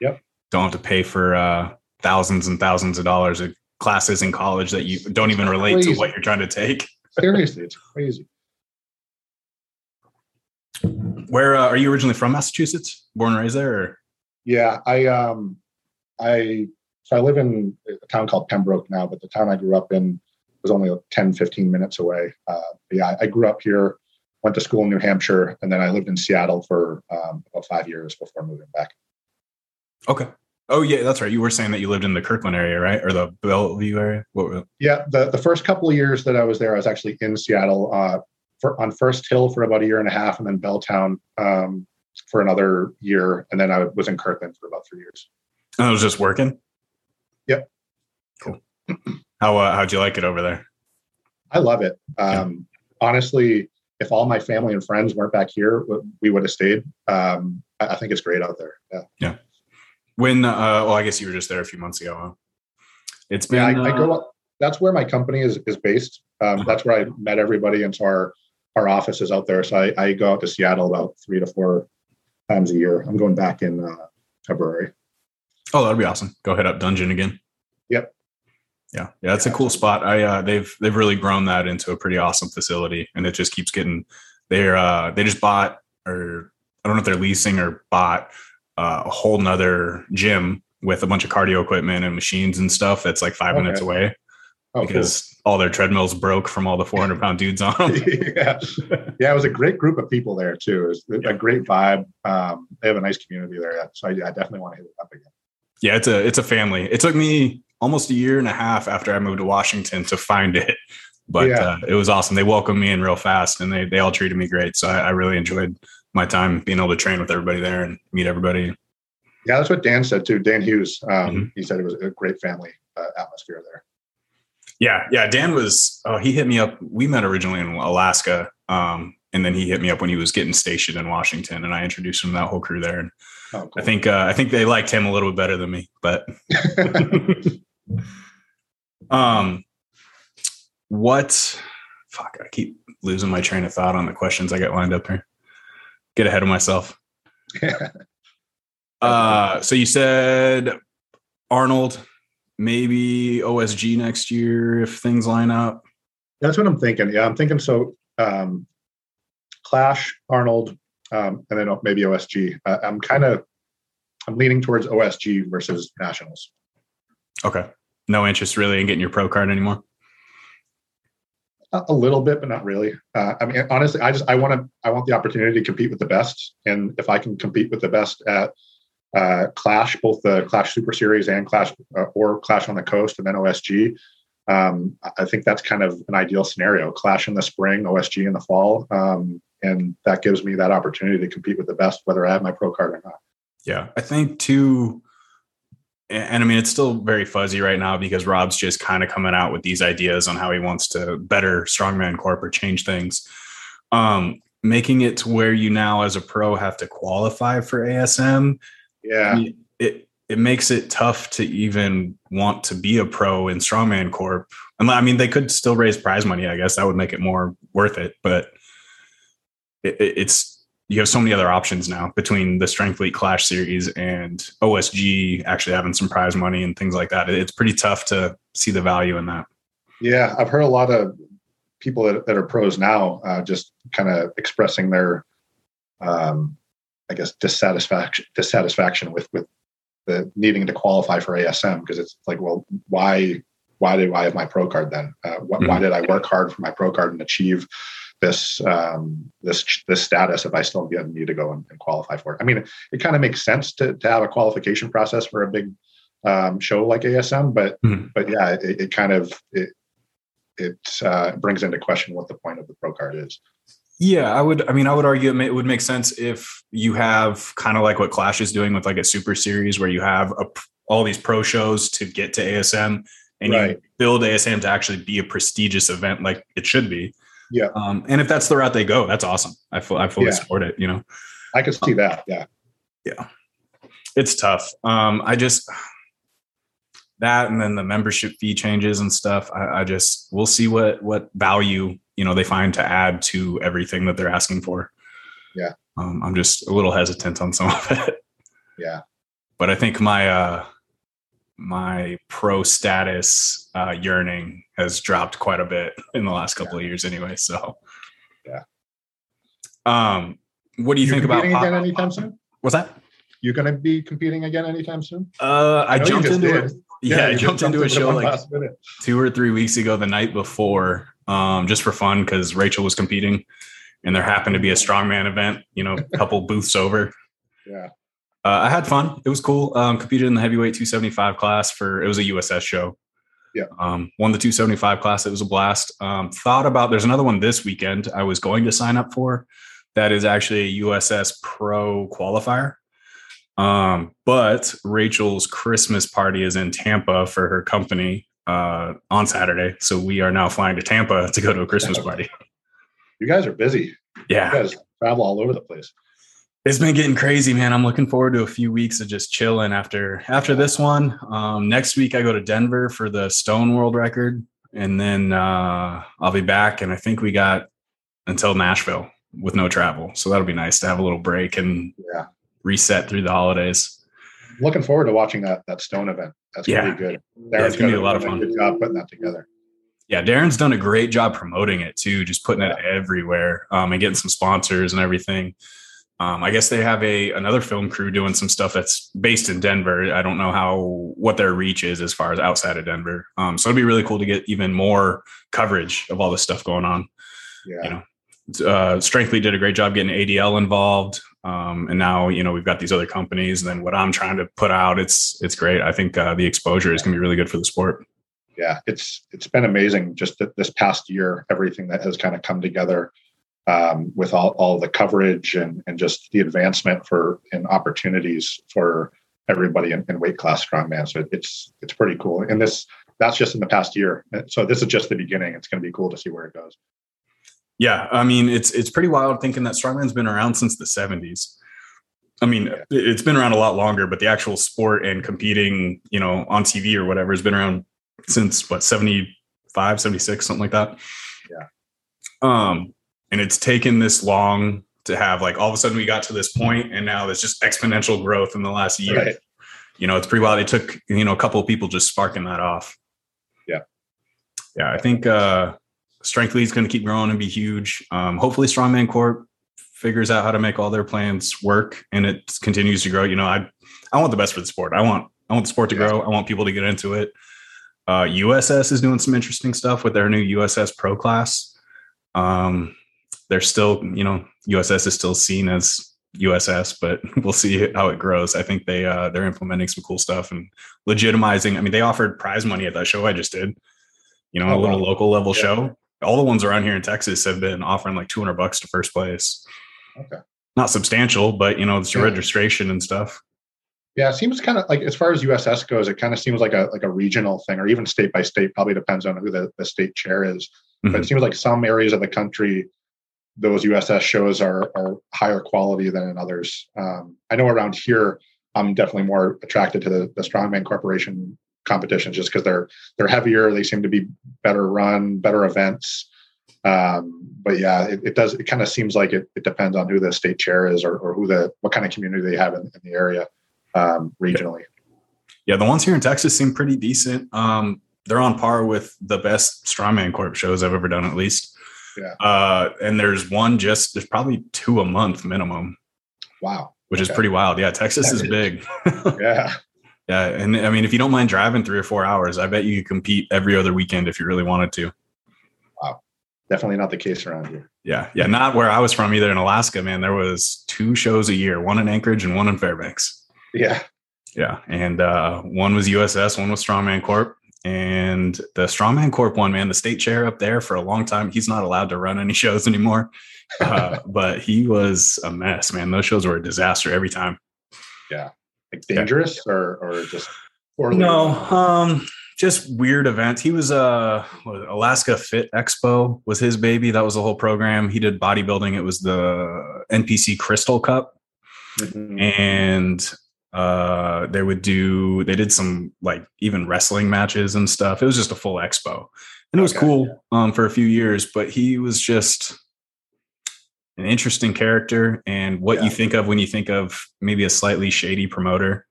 Yep.
Don't have to pay for uh, thousands and thousands of dollars of classes in college that you don't even relate crazy. to what you're trying to take. [LAUGHS]
Seriously, it's crazy.
Where uh, are you originally from? Massachusetts, born and raised there. Or?
Yeah, I um, I so I live in a town called Pembroke now, but the town I grew up in was only 10, 15 minutes away. Uh, yeah, I grew up here, went to school in New Hampshire, and then I lived in Seattle for um, about five years before moving back.
Okay. Oh yeah, that's right. You were saying that you lived in the Kirkland area, right, or the Bellevue area?
What, yeah, the the first couple of years that I was there, I was actually in Seattle uh, for, on First Hill for about a year and a half, and then Belltown um, for another year, and then I was in Kirkland for about three years.
And I was just working.
Yep.
Cool. [CLEARS THROAT] How uh, how'd you like it over there?
I love it. Um, yeah. Honestly, if all my family and friends weren't back here, we would have stayed. Um, I, I think it's great out there. Yeah.
Yeah. When, uh, well, I guess you were just there a few months ago. Huh?
It's been. Yeah, I, I go. Uh, that's where my company is is based. Um, uh-huh. That's where I met everybody, and so our our office is out there. So I, I go out to Seattle about three to four times a year. I'm going back in uh, February.
Oh, that'll be awesome. Go hit up Dungeon again.
Yep.
Yeah, yeah, it's yeah, a cool spot. I uh, they've they've really grown that into a pretty awesome facility, and it just keeps getting. They're uh, they just bought or I don't know if they're leasing or bought uh, a whole nother gym with a bunch of cardio equipment and machines and stuff that's like five okay. minutes away oh, because cool. all their treadmills broke from all the 400 pound dudes on [LAUGHS] them.
yeah. yeah, it was a great group of people there too. It was yeah. a great vibe. Um, they have a nice community there. So I, I definitely want to hit it up again.
Yeah, it's a it's a family. It took me almost a year and a half after I moved to Washington to find it, but yeah. uh, it was awesome. They welcomed me in real fast, and they they all treated me great. So I, I really enjoyed my time being able to train with everybody there and meet everybody.
Yeah, that's what Dan said too. Dan Hughes. Um, mm-hmm. He said it was a great family uh, atmosphere there.
Yeah, yeah. Dan was. Oh, he hit me up. We met originally in Alaska, um, and then he hit me up when he was getting stationed in Washington, and I introduced him to that whole crew there. And oh, cool. I think uh, I think they liked him a little bit better than me, but. [LAUGHS] um, what? Fuck! I keep losing my train of thought on the questions I got lined up here get ahead of myself. [LAUGHS] uh, so you said Arnold, maybe OSG next year if things line up.
That's what I'm thinking. Yeah, I'm thinking so. Um, Clash, Arnold, um, and then maybe OSG. Uh, I'm kind of I'm leaning towards OSG versus Nationals.
Okay. No interest really in getting your pro card anymore
a little bit, but not really. Uh, I mean, honestly, I just I want to I want the opportunity to compete with the best, and if I can compete with the best at uh, Clash, both the Clash Super Series and Clash uh, or Clash on the Coast, and then OSG, um, I think that's kind of an ideal scenario. Clash in the spring, OSG in the fall, um, and that gives me that opportunity to compete with the best, whether I have my pro card or not.
Yeah, I think too and I mean, it's still very fuzzy right now because Rob's just kind of coming out with these ideas on how he wants to better strongman corp or change things. Um, making it to where you now as a pro have to qualify for ASM.
Yeah.
It, it makes it tough to even want to be a pro in strongman corp. And I mean, they could still raise prize money. I guess that would make it more worth it, but it, it's you have so many other options now between the Strength League Clash series and OSG actually having some prize money and things like that. It's pretty tough to see the value in that.
Yeah, I've heard a lot of people that, that are pros now uh, just kind of expressing their, um, I guess, dissatisfaction dissatisfaction with with the needing to qualify for ASM because it's like, well, why why do I have my pro card then? Uh, wh- mm-hmm. Why did I work hard for my pro card and achieve this um, this this status if I still need to go and, and qualify for it? I mean, it, it kind of makes sense to to have a qualification process for a big um, show like ASM, but mm-hmm. but yeah, it, it, kind of it it uh, brings into question what the point of the pro card is.
Yeah, I would. I mean, I would argue it would make sense if you have kind of like what Clash is doing with like a super series, where you have a, all these pro shows to get to ASM, and right. you build ASM to actually be a prestigious event like it should be.
Yeah.
Um, and if that's the route they go, that's awesome. I, full, I fully yeah. support it. You know,
I can see um, that. Yeah.
Yeah. It's tough. Um, I just that, and then the membership fee changes and stuff. I, I just we'll see what what value you know they find to add to everything that they're asking for.
Yeah.
Um, I'm just a little hesitant on some of it.
Yeah.
But I think my uh my pro status uh yearning has dropped quite a bit in the last couple yeah. of years anyway. So
yeah.
Um what do you, you think about
again anytime soon?
What's that?
You're gonna be competing again anytime soon?
Uh I, I jumped into it. Yeah, yeah I jumped into a show like two or three weeks ago the night before um, just for fun because Rachel was competing, and there happened to be a strongman event, you know, a couple booths over.
Yeah.
Uh, I had fun. It was cool. Um, competed in the heavyweight 275 class for it was a USS show.
Yeah.
Um, won the 275 class. It was a blast. Um, thought about there's another one this weekend I was going to sign up for. That is actually a USS Pro qualifier. Um, but Rachel's Christmas party is in Tampa for her company uh, on Saturday. So we are now flying to Tampa to go to a Christmas party.
You guys are busy.
Yeah.
You guys travel all over the place.
It's been getting crazy, man. I'm looking forward to a few weeks of just chilling after after this one. Um, next week I go to Denver for the Stone World Record, and then uh, I'll be back. And I think we got until Nashville with no travel, so that'll be nice to have a little break and
yeah.
reset through the holidays.
Looking forward to watching that that Stone event. That's yeah. pretty good.
Darren's yeah, it's gonna be a lot of fun.
Good job putting that together.
Yeah, Darren's done a great job promoting it too, just putting yeah. it everywhere um, and getting some sponsors and everything. Um, I guess they have a another film crew doing some stuff that's based in Denver. I don't know how what their reach is as far as outside of Denver. Um, so it'd be really cool to get even more coverage of all this stuff going on.
Yeah.
You know, uh, Strength League did a great job getting ADL involved. Um, and now you know we've got these other companies and then what i'm trying to put out it's it's great i think uh, the exposure is going to be really good for the sport
yeah it's it's been amazing just this past year everything that has kind of come together um, with all, all the coverage and and just the advancement for and opportunities for everybody in, in weight class strongman so it's it's pretty cool and this that's just in the past year so this is just the beginning it's going to be cool to see where it goes
yeah, I mean it's it's pretty wild thinking that strongman's been around since the 70s. I mean, yeah. it's been around a lot longer, but the actual sport and competing, you know, on TV or whatever has been around since what 75, 76, something like that.
Yeah.
Um, and it's taken this long to have like all of a sudden we got to this point and now there's just exponential growth in the last year. Right. You know, it's pretty wild. It took, you know, a couple of people just sparking that off.
Yeah.
Yeah. I think uh Strength is going to keep growing and be huge. Um, hopefully, Strongman Corp figures out how to make all their plans work and it continues to grow. You know, I I want the best for the sport. I want I want the sport to grow. I want people to get into it. Uh, USS is doing some interesting stuff with their new USS Pro class. Um, they're still, you know, USS is still seen as USS, but [LAUGHS] we'll see how it grows. I think they uh, they're implementing some cool stuff and legitimizing. I mean, they offered prize money at that show I just did. You know, oh, a little wow. local level yeah. show all the ones around here in Texas have been offering like 200 bucks to first place.
Okay.
Not substantial, but you know, it's your yeah. registration and stuff.
Yeah, it seems kind of like as far as USS goes, it kind of seems like a like a regional thing, or even state by state. Probably depends on who the, the state chair is. Mm-hmm. But it mm-hmm. seems like some areas of the country, those USS shows are are higher quality than in others. Um, I know around here, I'm definitely more attracted to the, the Strongman Corporation competitions just because they're they're heavier. They seem to be better run, better events. Um, but yeah, it, it does. It kind of seems like it, it depends on who the state chair is or, or who the what kind of community they have in, in the area um, regionally.
Yeah, the ones here in Texas seem pretty decent. Um, they're on par with the best Strongman Corp shows I've ever done, at least.
Yeah.
Uh, and there's one just there's probably two a month minimum.
Wow.
Which okay. is pretty wild. Yeah, Texas that is, is big. [LAUGHS]
yeah.
Yeah, and I mean, if you don't mind driving three or four hours, I bet you could compete every other weekend if you really wanted to.
Wow, definitely not the case around here.
Yeah, yeah, not where I was from either. In Alaska, man, there was two shows a year, one in Anchorage and one in Fairbanks.
Yeah,
yeah, and uh, one was USS, one was Strongman Corp, and the Strongman Corp one, man, the state chair up there for a long time, he's not allowed to run any [LAUGHS] shows anymore. Uh, but he was a mess, man. Those shows were a disaster every time.
Yeah like dangerous yeah. or or just
poorly? No, um, just weird events. He was uh Alaska Fit Expo was his baby. That was the whole program. He did bodybuilding. It was the NPC Crystal Cup, mm-hmm. and uh they would do they did some like even wrestling matches and stuff it was just a full expo and it was okay, cool yeah. um for a few years but he was just an interesting character and what yeah. you think of when you think of maybe a slightly shady promoter.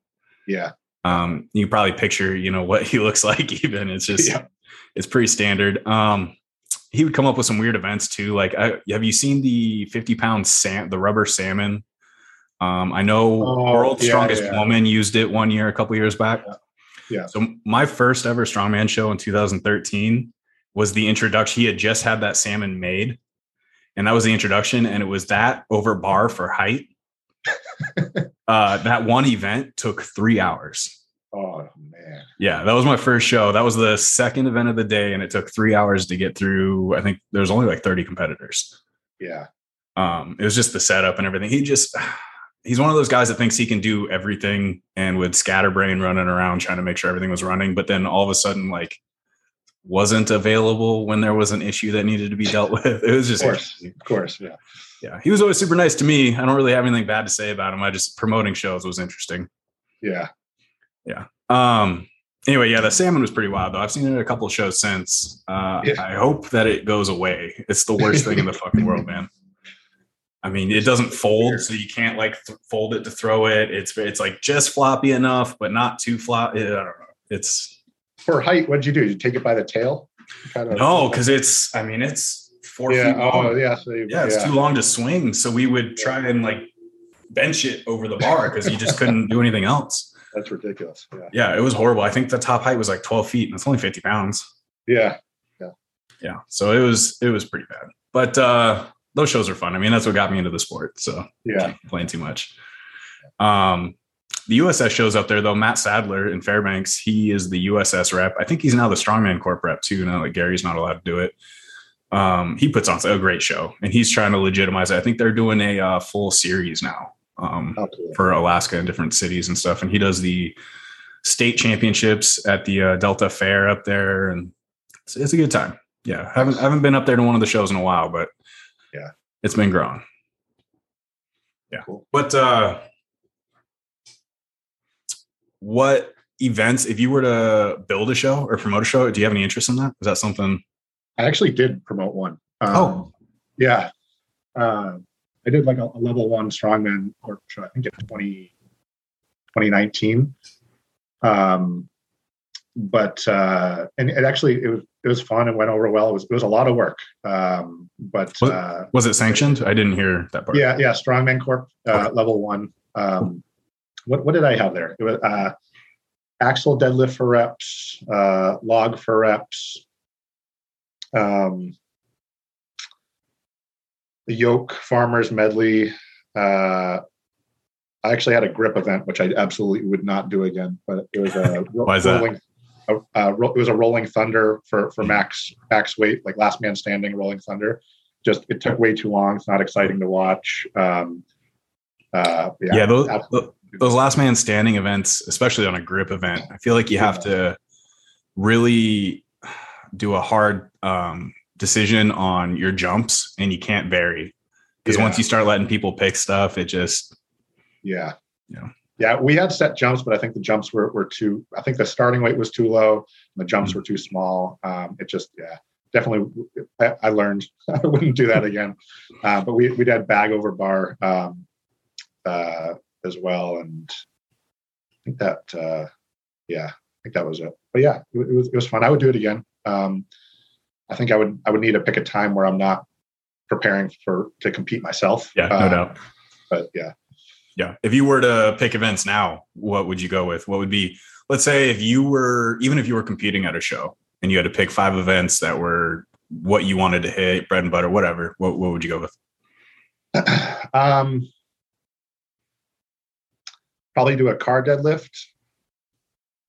Yeah.
Um, you probably picture, you know, what [LAUGHS] he looks like even. It's just yeah. it's pretty standard. Um, he would come up with some weird events too. Like, I, have you seen the 50 pound sam the rubber salmon? Um, I know oh, World's yeah, Strongest yeah. Woman used it one year, a couple years back.
Yeah. yeah.
So my first ever strongman show in 2013 was the introduction. He had just had that salmon made and that was the introduction and it was that over bar for height [LAUGHS] uh, that one event took three hours
oh man
yeah that was my first show that was the second event of the day and it took three hours to get through i think there's only like 30 competitors
yeah
um it was just the setup and everything he just he's one of those guys that thinks he can do everything and would scatterbrain running around trying to make sure everything was running but then all of a sudden like wasn't available when there was an issue that needed to be dealt [LAUGHS] with. It was just,
of course, of course, yeah,
yeah. He was always super nice to me. I don't really have anything bad to say about him. I just promoting shows was interesting.
Yeah,
yeah. Um. Anyway, yeah, the salmon was pretty wild though. I've seen it a couple of shows since. Uh, yeah. I hope that it goes away. It's the worst thing in the fucking world, man. I mean, it doesn't fold, so you can't like th- fold it to throw it. It's it's like just floppy enough, but not too flop. I don't know. It's
for height, what'd you do? Did you take it by the tail?
Kind of, no, because it's. I mean, it's four
yeah,
feet long.
Oh, yeah. So
you, yeah, it's yeah. too long to swing. So we would try and like bench it over the bar because you just couldn't do anything else.
That's ridiculous.
Yeah. yeah, it was horrible. I think the top height was like 12 feet and it's only 50 pounds.
Yeah. Yeah.
Yeah. So it was it was pretty bad. But uh those shows are fun. I mean, that's what got me into the sport. So
yeah,
playing too much. Um the USS shows up there though. Matt Sadler in Fairbanks, he is the USS rep. I think he's now the Strongman Corp rep too. Now that Gary's not allowed to do it, um, he puts on a great show, and he's trying to legitimize it. I think they're doing a uh, full series now um, oh, for Alaska and different cities and stuff. And he does the state championships at the uh, Delta Fair up there, and it's, it's a good time. Yeah, haven't haven't been up there to one of the shows in a while, but
yeah,
it's been growing. Yeah, cool. but uh, what events, if you were to build a show or promote a show, do you have any interest in that? Is that something?
I actually did promote one.
Um, oh,
yeah. Uh, I did like a, a, level one strongman or show, I think in 20, 2019. Um, but uh, and it actually it was it was fun It went over well. It was it was a lot of work. Um, but
was, uh, was it sanctioned? I didn't hear that part.
Yeah, yeah, Strongman Corp uh, okay. level one. Um, what what did I have there? It was uh, axle deadlift for reps, uh, log for reps, um, the yoke farmers medley. Uh, I actually had a grip event, which I absolutely would not do again. But it was a [LAUGHS]
Why is rolling.
A, a, it was a rolling thunder for for max max weight, like last man standing rolling thunder. Just it took way too long. It's not exciting to watch. Um,
uh, yeah, yeah those, those last man standing events, especially on a grip event, I feel like you have to really do a hard um, decision on your jumps and you can't vary because yeah. once you start letting people pick stuff, it just
yeah
yeah
Yeah, we had set jumps, but I think the jumps were, were too. I think the starting weight was too low, and the jumps mm-hmm. were too small. Um, it just, yeah, definitely. I, I learned [LAUGHS] I wouldn't do that again. Uh, but we we did bag over bar um, uh, as well, and I think that, uh, yeah, I think that was it. But yeah, it, it was it was fun. I would do it again. Um, I think I would I would need to pick a time where I'm not preparing for to compete myself.
Yeah, no uh, doubt.
But yeah,
yeah. If you were to pick events now, what would you go with? What would be, let's say, if you were, even if you were competing at a show and you had to pick five events that were what you wanted to hit, bread and butter, whatever, what, what would you go with? [CLEARS THROAT]
um, probably do a car deadlift,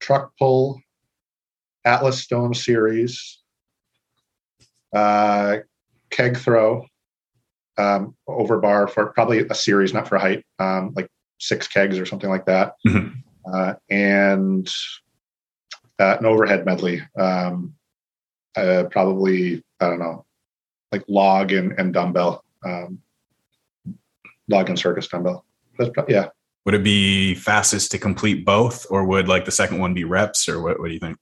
truck pull, Atlas Stone series, uh, keg throw, um, over bar for probably a series, not for height, um, like six kegs or something like that, mm-hmm. uh, and uh, an overhead medley. Um, uh, probably I don't know, like log and, and dumbbell, um, log and circus dumbbell. That's yeah.
Would it be fastest to complete both, or would like the second one be reps, or what? What do you think?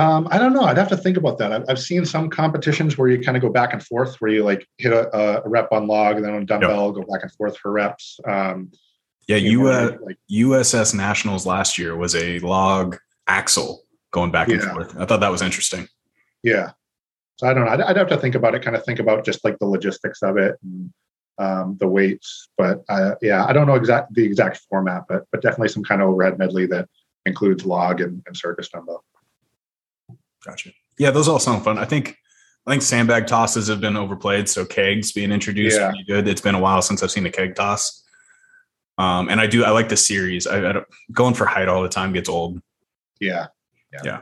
Um, I don't know. I'd have to think about that. I've, I've, seen some competitions where you kind of go back and forth, where you like hit a, a rep on log and then on dumbbell, yep. go back and forth for reps. Um,
yeah, you uh, like USS Nationals last year was a log axle going back and forth. I thought that was interesting.
Yeah. So I don't know. I'd, I'd, have to think about it. Kind of think about just like the logistics of it and um, the weights. But uh, yeah, I don't know exact the exact format, but but definitely some kind of overhead medley that includes log and, and circus dumbbell.
Gotcha. Yeah, those all sound fun. I think I think sandbag tosses have been overplayed, so kegs being introduced yeah. pretty good. It's been a while since I've seen a keg toss. Um, and I do I like the series. I, I going for height all the time gets old.
Yeah,
yeah. yeah.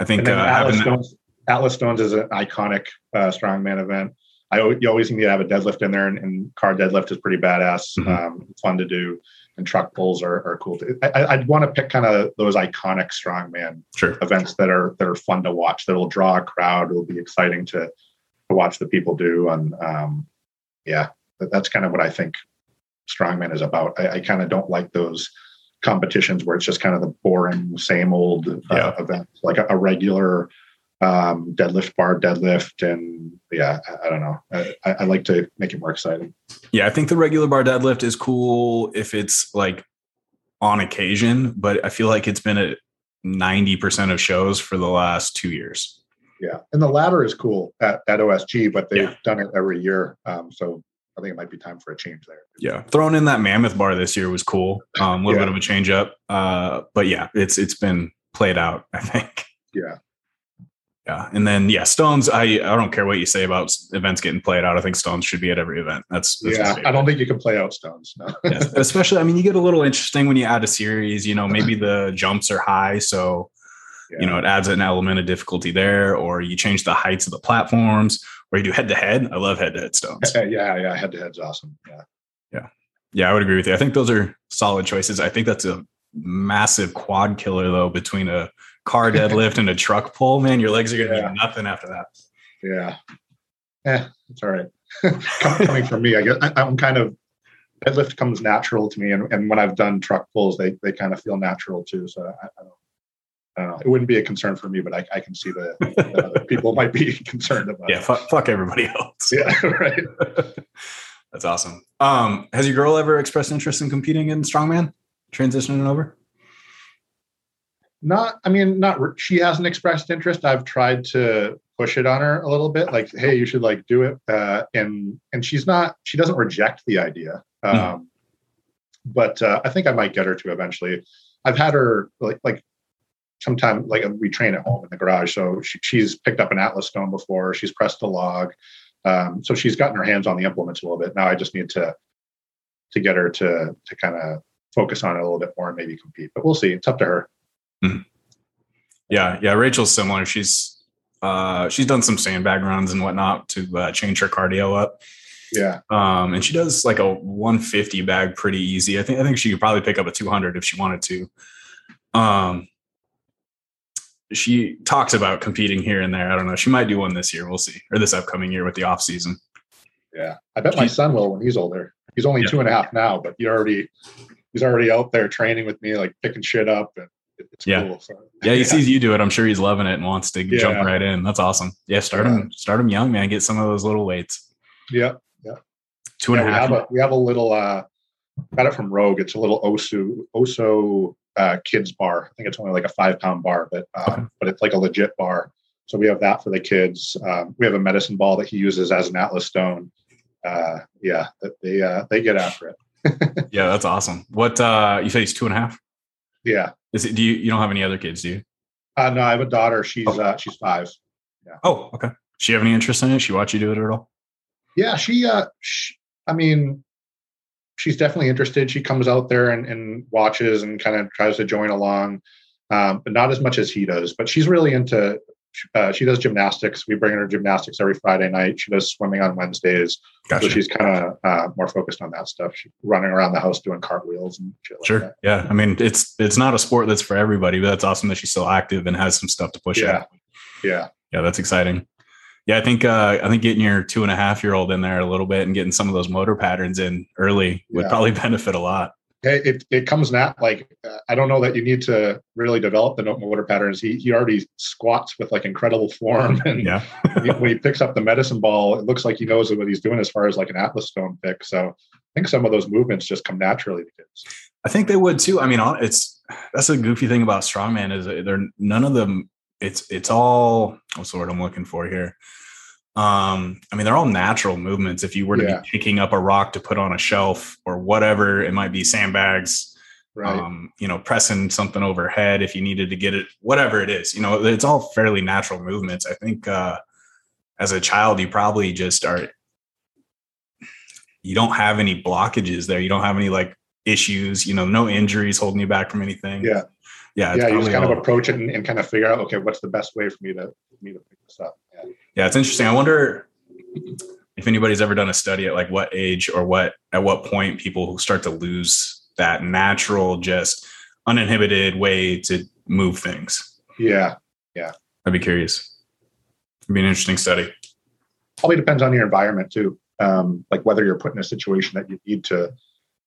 I think
uh, Atlas, Stones, Atlas Stones is an iconic uh, strongman event. I you always need to have a deadlift in there, and, and car deadlift is pretty badass. Mm-hmm. Um, fun to do and truck pulls are, are cool. Too. I, would want to pick kind of those iconic strongman
sure.
events that are that are fun to watch. That will draw a crowd. Will be exciting to to watch the people do. And um, yeah, that's kind of what I think strongman is about. I, I kind of don't like those competitions where it's just kind of the boring same old uh, yeah. event, like a, a regular um, deadlift bar deadlift and yeah I, I don't know I, I, like to make it more exciting
yeah i think the regular bar deadlift is cool if it's like on occasion but i feel like it's been at 90% of shows for the last two years
yeah and the ladder is cool at, at osg but they've yeah. done it every year um, so I think it might be time for a change there.
Yeah, throwing in that mammoth bar this year was cool. Um, a little yeah. bit of a change up, uh, but yeah, it's it's been played out. I think.
Yeah,
yeah, and then yeah, Stones. I I don't care what you say about events getting played out. I think Stones should be at every event. That's, that's
yeah. I don't think you can play out Stones. No.
yes, [LAUGHS] especially, I mean, you get a little interesting when you add a series. You know, maybe the jumps are high, so yeah. you know it adds an element of difficulty there. Or you change the heights of the platforms, or you do head to head. I love head to head Stones. [LAUGHS]
yeah, yeah, head to head's awesome. Yeah,
yeah, yeah. I would agree with you. I think those are solid choices. I think that's a massive quad killer though between a car [LAUGHS] deadlift and a truck pull, man, your legs are going to yeah. be nothing after that.
Yeah. Yeah, it's all right. [LAUGHS] Coming from me, I guess I, am kind of deadlift comes natural to me, and, and when I've done truck pulls, they they kind of feel natural too. So I, I don't. I don't know. It wouldn't be a concern for me, but I, I can see that, that [LAUGHS] people might be concerned about.
Yeah, fuck, fuck everybody else.
Yeah, right.
That's awesome. Um, has your girl ever expressed interest in competing in strongman, transitioning over?
Not i mean not she hasn't expressed interest. I've tried to push it on her a little bit like hey you should like do it uh, and and she's not she doesn't reject the idea hmm. um, mm. but uh, i think i might get her to eventually. I've had her like like sometime like we train at home in the garage so she, she's picked up an atlas stone before. She's pressed a log um, so she's gotten her hands on the implements a little bit. Now i just need to to get her to to kind of focus on it a little bit more and maybe compete but we'll see. It's up to her
Mm-hmm. Yeah, yeah. Rachel's similar. She's uh, she's done some sandbag runs and whatnot to uh, change her cardio up.
Yeah.
Um, and she does like a 150 bag pretty easy. I think I think she could probably pick up a 200 if she wanted to. Um, she talks about competing here and there. I don't know. She might do one this year. We'll see, or this upcoming year with the off season.
Yeah, I bet my son will when he's older. He's only yeah. two and a half now, but he already he's already out there training with me, like picking shit up, and it's
yeah.
cool. So,
yeah, he [LAUGHS] sees you do it. I'm sure he's loving it and wants to
Yeah.
jump right in. That's awesome. Yeah, start him, start him young, man. Get some of those little weights.
yeah.
Two and a
Yeah, we
half.
have a we have a little uh got it from Rogue. It's a little Osu Oso uh kids bar. I think it's only like a five pound bar, but um,
Okay.
but it's like a legit bar. So we have that for the kids. Um, we have a medicine ball that he uses as an Atlas stone. Uh, yeah, they uh, they get after it. [LAUGHS]
yeah, that's awesome. What uh you say he's two and a half?
Yeah.
Is it do you you don't have any other kids, do you?
Uh, no, I have a daughter. She's
Oh.
uh, she's five. Yeah.
Oh, okay. She have any interest in it? She watch you do it at all?
Yeah, she. Uh, sh I mean, she's definitely interested. She comes out there and, and watches and kind of tries to join along, um, but not as much as he does. But she's really into. Uh, she does gymnastics. We bring her gymnastics every Friday night. She does swimming on Wednesdays.
Gotcha.
So she's kind of uh, more focused on that stuff. She's running around the house doing cartwheels and shit like
Sure.
that.
Yeah. I mean, it's it's not a sport that's for everybody, but that's awesome that she's still active and has some stuff to push
Yeah.
at.
Yeah.
Yeah, that's exciting. Yeah, I think uh, I think getting your two and a half year old in there a little bit and getting some of those motor patterns in early would
Yeah.
probably [LAUGHS] benefit a lot.
It, it, it comes nat like uh, I don't know that you need to really develop the motor patterns. He he already squats with like incredible form and
Yeah.
he- when he picks up the medicine ball, it looks like he knows what he's doing as far as like an Atlas stone pick. So I think some of those movements just come naturally to kids.
I think they would too. I mean, it's that's a goofy thing about strongman is they're none of them. It's it's all what's the word I'm looking for here. Um, I mean, they're all natural movements. If you were to
Yeah.
be picking up a rock to put on a shelf or whatever, it might be sandbags,
Right.
um, you know, pressing something overhead if you needed to get it, whatever it is. You know, it's all fairly natural movements. I think uh, as a child, you probably just are. You don't have any blockages there. You don't have any like issues. You know, no injuries holding you back from anything.
Yeah.
yeah,
yeah, you just kind of approach it and, and kind of figure out, okay, what's the best way for me to for me to pick this up? Yeah.
It's interesting. I wonder if anybody's ever done a study at like what age or what at what point people start to lose that natural, just uninhibited way to move things.
Yeah. Yeah.
I'd be curious. It'd be an interesting study.
Probably depends on your environment too. Um, like whether you're put in a situation that you need to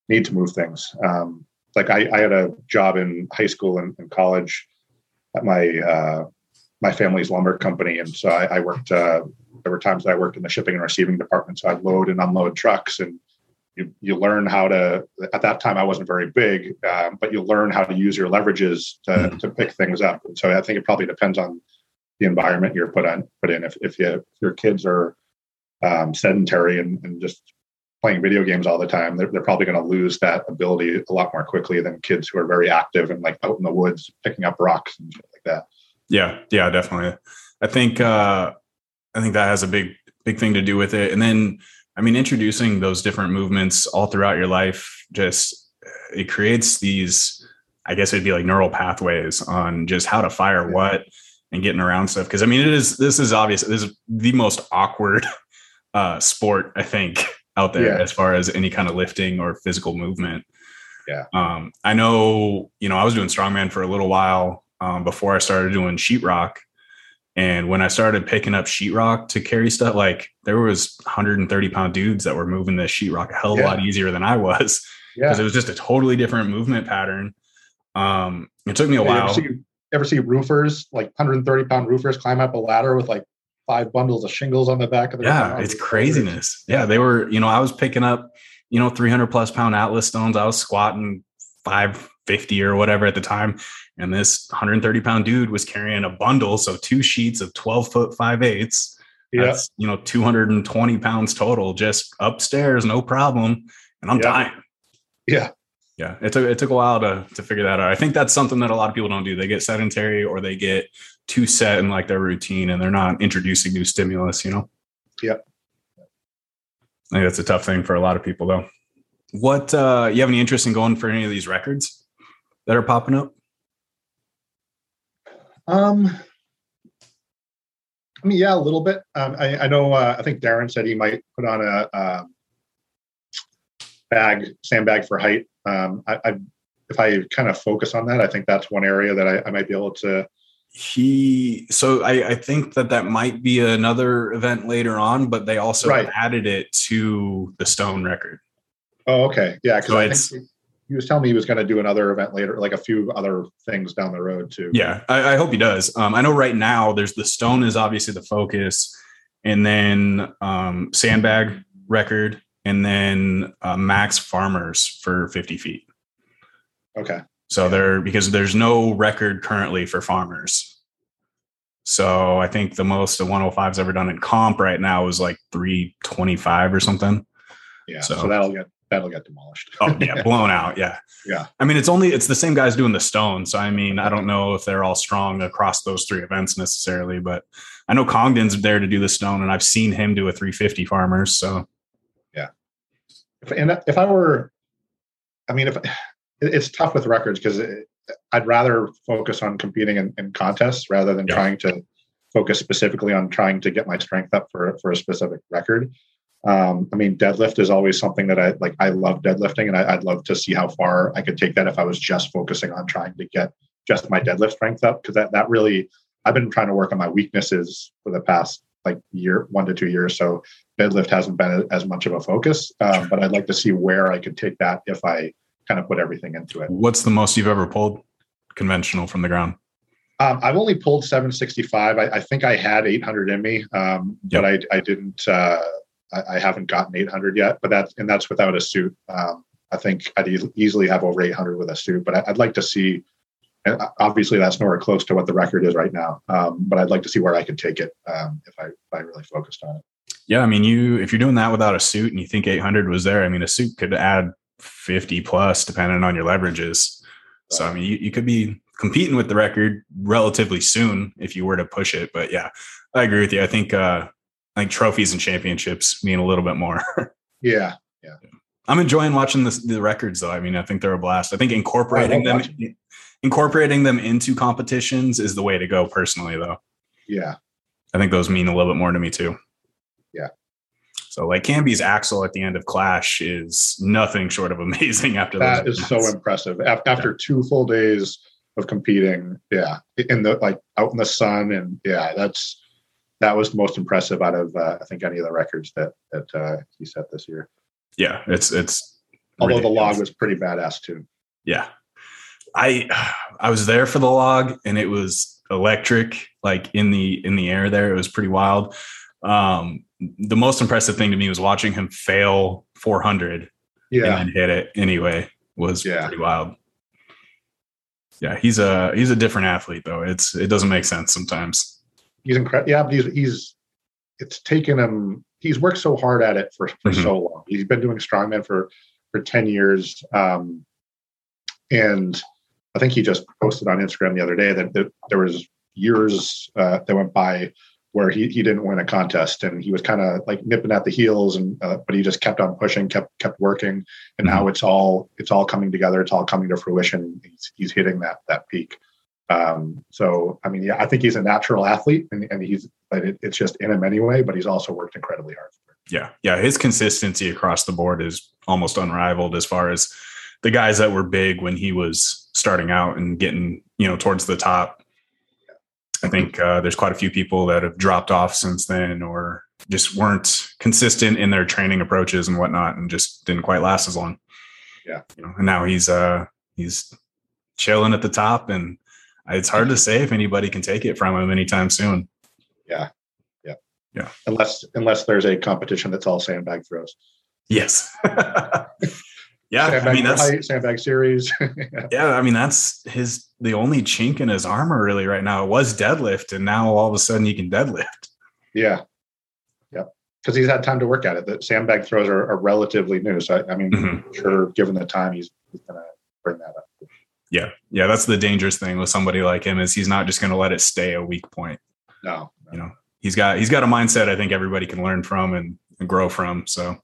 need to move things. Um, like I, I had a job in high school and, and college at my uh, my family's lumber company, and so I, I worked. Uh, there were times that I worked in the shipping and receiving department, so I'd load and unload trucks, and you you learn how to. At that time, I wasn't very big, um, but you learn how to use your leverages to
Mhm.
to pick things up. And so I think it probably depends on the environment you're put on put in. If if, you, if your kids are um, sedentary and, and just playing video games all the time, they're, they're probably going to lose that ability a lot more quickly than kids who are very active and like out in the woods picking up rocks and shit like that.
Yeah, yeah, definitely. I think uh I think that has a big big thing to do with it. And then I mean introducing those different movements all throughout your life just it creates these I guess it'd be like neural pathways on just how to fire what and getting around stuff because I mean it is this is obvious this is the most awkward [LAUGHS] uh sport I think out there
Yeah.
as far as any kind of lifting or physical movement.
Yeah.
Um I know, you know, I was doing strongman for a little while um, before I started doing sheetrock. And when I started picking up sheetrock to carry stuff, like there was 130 pound dudes that were moving the sheetrock a hell of a lot easier than I was
Yeah.
because it was just a totally different movement pattern. Um, it took me a
You ever
while.
see, ever see roofers, like 130 pound roofers, climb up a ladder with like five bundles of shingles on the back of their
Yeah,
car?
it's craziness. Yeah, they were, you know, I was picking up, you know, 300 plus pound Atlas stones. I was squatting 550 or whatever at the time. And this 130 pound dude was carrying a bundle. So two sheets of 12 foot five eighths.
Yeah.
That's, you know, 220 pounds total just upstairs, no problem. And I'm
Yeah.
dying.
Yeah.
Yeah. It took, it took a while to, to figure that out. I think that's something that a lot of people don't do. They get sedentary or they get too set in like their routine and they're not introducing new stimulus, you know?
Yeah.
I think that's a tough thing for a lot of people though. What, uh, you have any interest in going for any of these records that are popping up?
Um, I mean, yeah, a little bit. Um, I, I know. Uh, I think Darren said he might put on a um, bag, sandbag for height. Um, I, I, if I kind of focus on that, I think that's one area that I, I might be able to.
He, so I, I think that that might be another event later on, but they also
Right.
added it to the stone record.
Oh, okay, yeah. Because
So
I
it's-
think he was telling me he was going to do another event later, like a few other things down the road too.
Yeah, I, I hope he does. Um, I know right now there's the stone is obviously the focus, and then um, sandbag record, and then uh, max farmers for 50 feet.
Okay.
So there because there's no record currently for farmers. So I think the most the 105's ever done in comp right now is like 325 or something.
Yeah. So, so that'll get that'll get demolished.
oh yeah, [LAUGHS] blown out. Yeah.
Yeah.
I mean, it's only it's the same guys doing the stone. So I mean, I don't know if they're all strong across those three events necessarily, but I know Congdon's there to do the stone, and I've seen him do a 350 farmers. So
yeah. If, and if I were, I mean, if it's tough with records because uh, I'd rather focus on competing in, in contests rather than yeah. trying to focus specifically on trying to get my strength up for for a specific record. Um, I mean, deadlift is always something that I like. I love deadlifting, and I, would love to see how far I could take that if I was just focusing on trying to get just my deadlift strength up. Because that that really, I've been trying to work on my weaknesses for the past like year, one to two years. So deadlift hasn't been as much of a focus, um, but I'd like to see where I could take that if I kind of put everything into it.
What's the most you've ever pulled conventional from the ground?
Um, I've only pulled 765. I, I, think I had 800 in me, um, yep. but I, I didn't. Uh, I, I, haven't gotten 800 yet. But that's and that's without a suit. Um, I think I'd e- easily have over 800 with a suit. But I, would like to see. And obviously, that's nowhere close to what the record is right now. Um, but I'd like to see where I could take it um, if I if I really focused on it.
Yeah, I mean, you if you're doing that without a suit and you think 800 was there, I mean, a suit could add 50 plus depending on your leverages. So I mean, you, you could be competing with the record relatively soon if you were to push it. But yeah, I agree with you. I think uh I think trophies and championships mean a little bit more. [LAUGHS]
yeah. Yeah.
I'm enjoying watching the, the records though. I mean, I think they're a blast. I think incorporating them incorporating them into competitions is the way to go personally though.
Yeah.
I think those mean a little bit more to me too.
Yeah.
So like Camby's axle at the end of Clash is nothing short of [LAUGHS] amazing after
that is so impressive. After yeah. two full days of competing, yeah, in the like out in the sun and yeah, that's that was the most impressive out of uh, I think any of the records that that uh, he set this year.
Yeah, it's it's
although ridiculous. the log was pretty badass too.
Yeah. I I was there for the log and it was electric like in the in the air there it was pretty wild um the most impressive thing to me was watching him fail 400
yeah.
and then hit it anyway was yeah. pretty wild. Yeah, he's a he's a different athlete though. It's it doesn't make sense sometimes.
He's incredible. Yeah, but he's he's it's taken him. He's worked so hard at it for for mm-hmm. so long. He's been doing strongman for for ten years, um, and I think he just posted on Instagram the other day that, that there was years uh, that went by where he, he didn't win a contest and he was kind of like nipping at the heels and uh, but he just kept on pushing kept kept working and mm-hmm. now it's all it's all coming together it's all coming to fruition he's, he's hitting that that peak um, so i mean yeah i think he's a natural athlete and, and he's but it, it's just in him anyway but he's also worked incredibly hard
yeah. Yeah. His consistency across the board is almost unrivaled as far as the guys that were big when he was starting out and getting you know towards the top. I think uh, there's quite a few people that have dropped off since then or just weren't consistent in their training approaches and whatnot and just didn't quite last as long.
Yeah.
You know, and now he's uh he's chilling at the top and it's hard to say if anybody can take it from him anytime soon.
Yeah. Yeah.
Yeah.
Unless unless there's a competition that's all sandbag throws.
Yes. [LAUGHS] Yeah,
sandbag
I mean that's
height, sandbag series. [LAUGHS]
yeah. yeah, I mean that's his the only chink in his armor really right now. It was deadlift, and now all of a sudden he can deadlift.
Yeah, yeah, because he's had time to work at it. The sandbag throws are, are relatively new, so I, I mean, mm-hmm. sure, given the time, he's, he's gonna bring that up.
Yeah, yeah, that's the dangerous thing with somebody like him is he's not just going to let it stay a weak point.
No,
no, you know, he's got he's got a mindset I think everybody can learn from and, and grow from. So,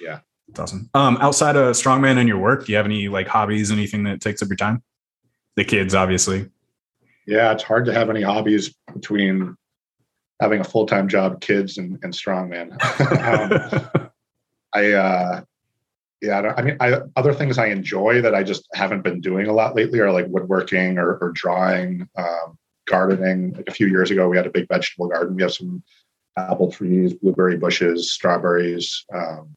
yeah,
that's awesome. Um, outside of strongman and your work, do you have any like hobbies, anything that takes up your time? The kids, obviously.
Yeah, it's hard to have any hobbies between having a full time job, kids, and, and strongman. [LAUGHS] um, I, uh, yeah, I, I mean, I, other things I enjoy that I just haven't been doing a lot lately are like woodworking or, or drawing, um, gardening. Like a few years ago, we had a big vegetable garden. We have some apple trees, blueberry bushes, strawberries. Um,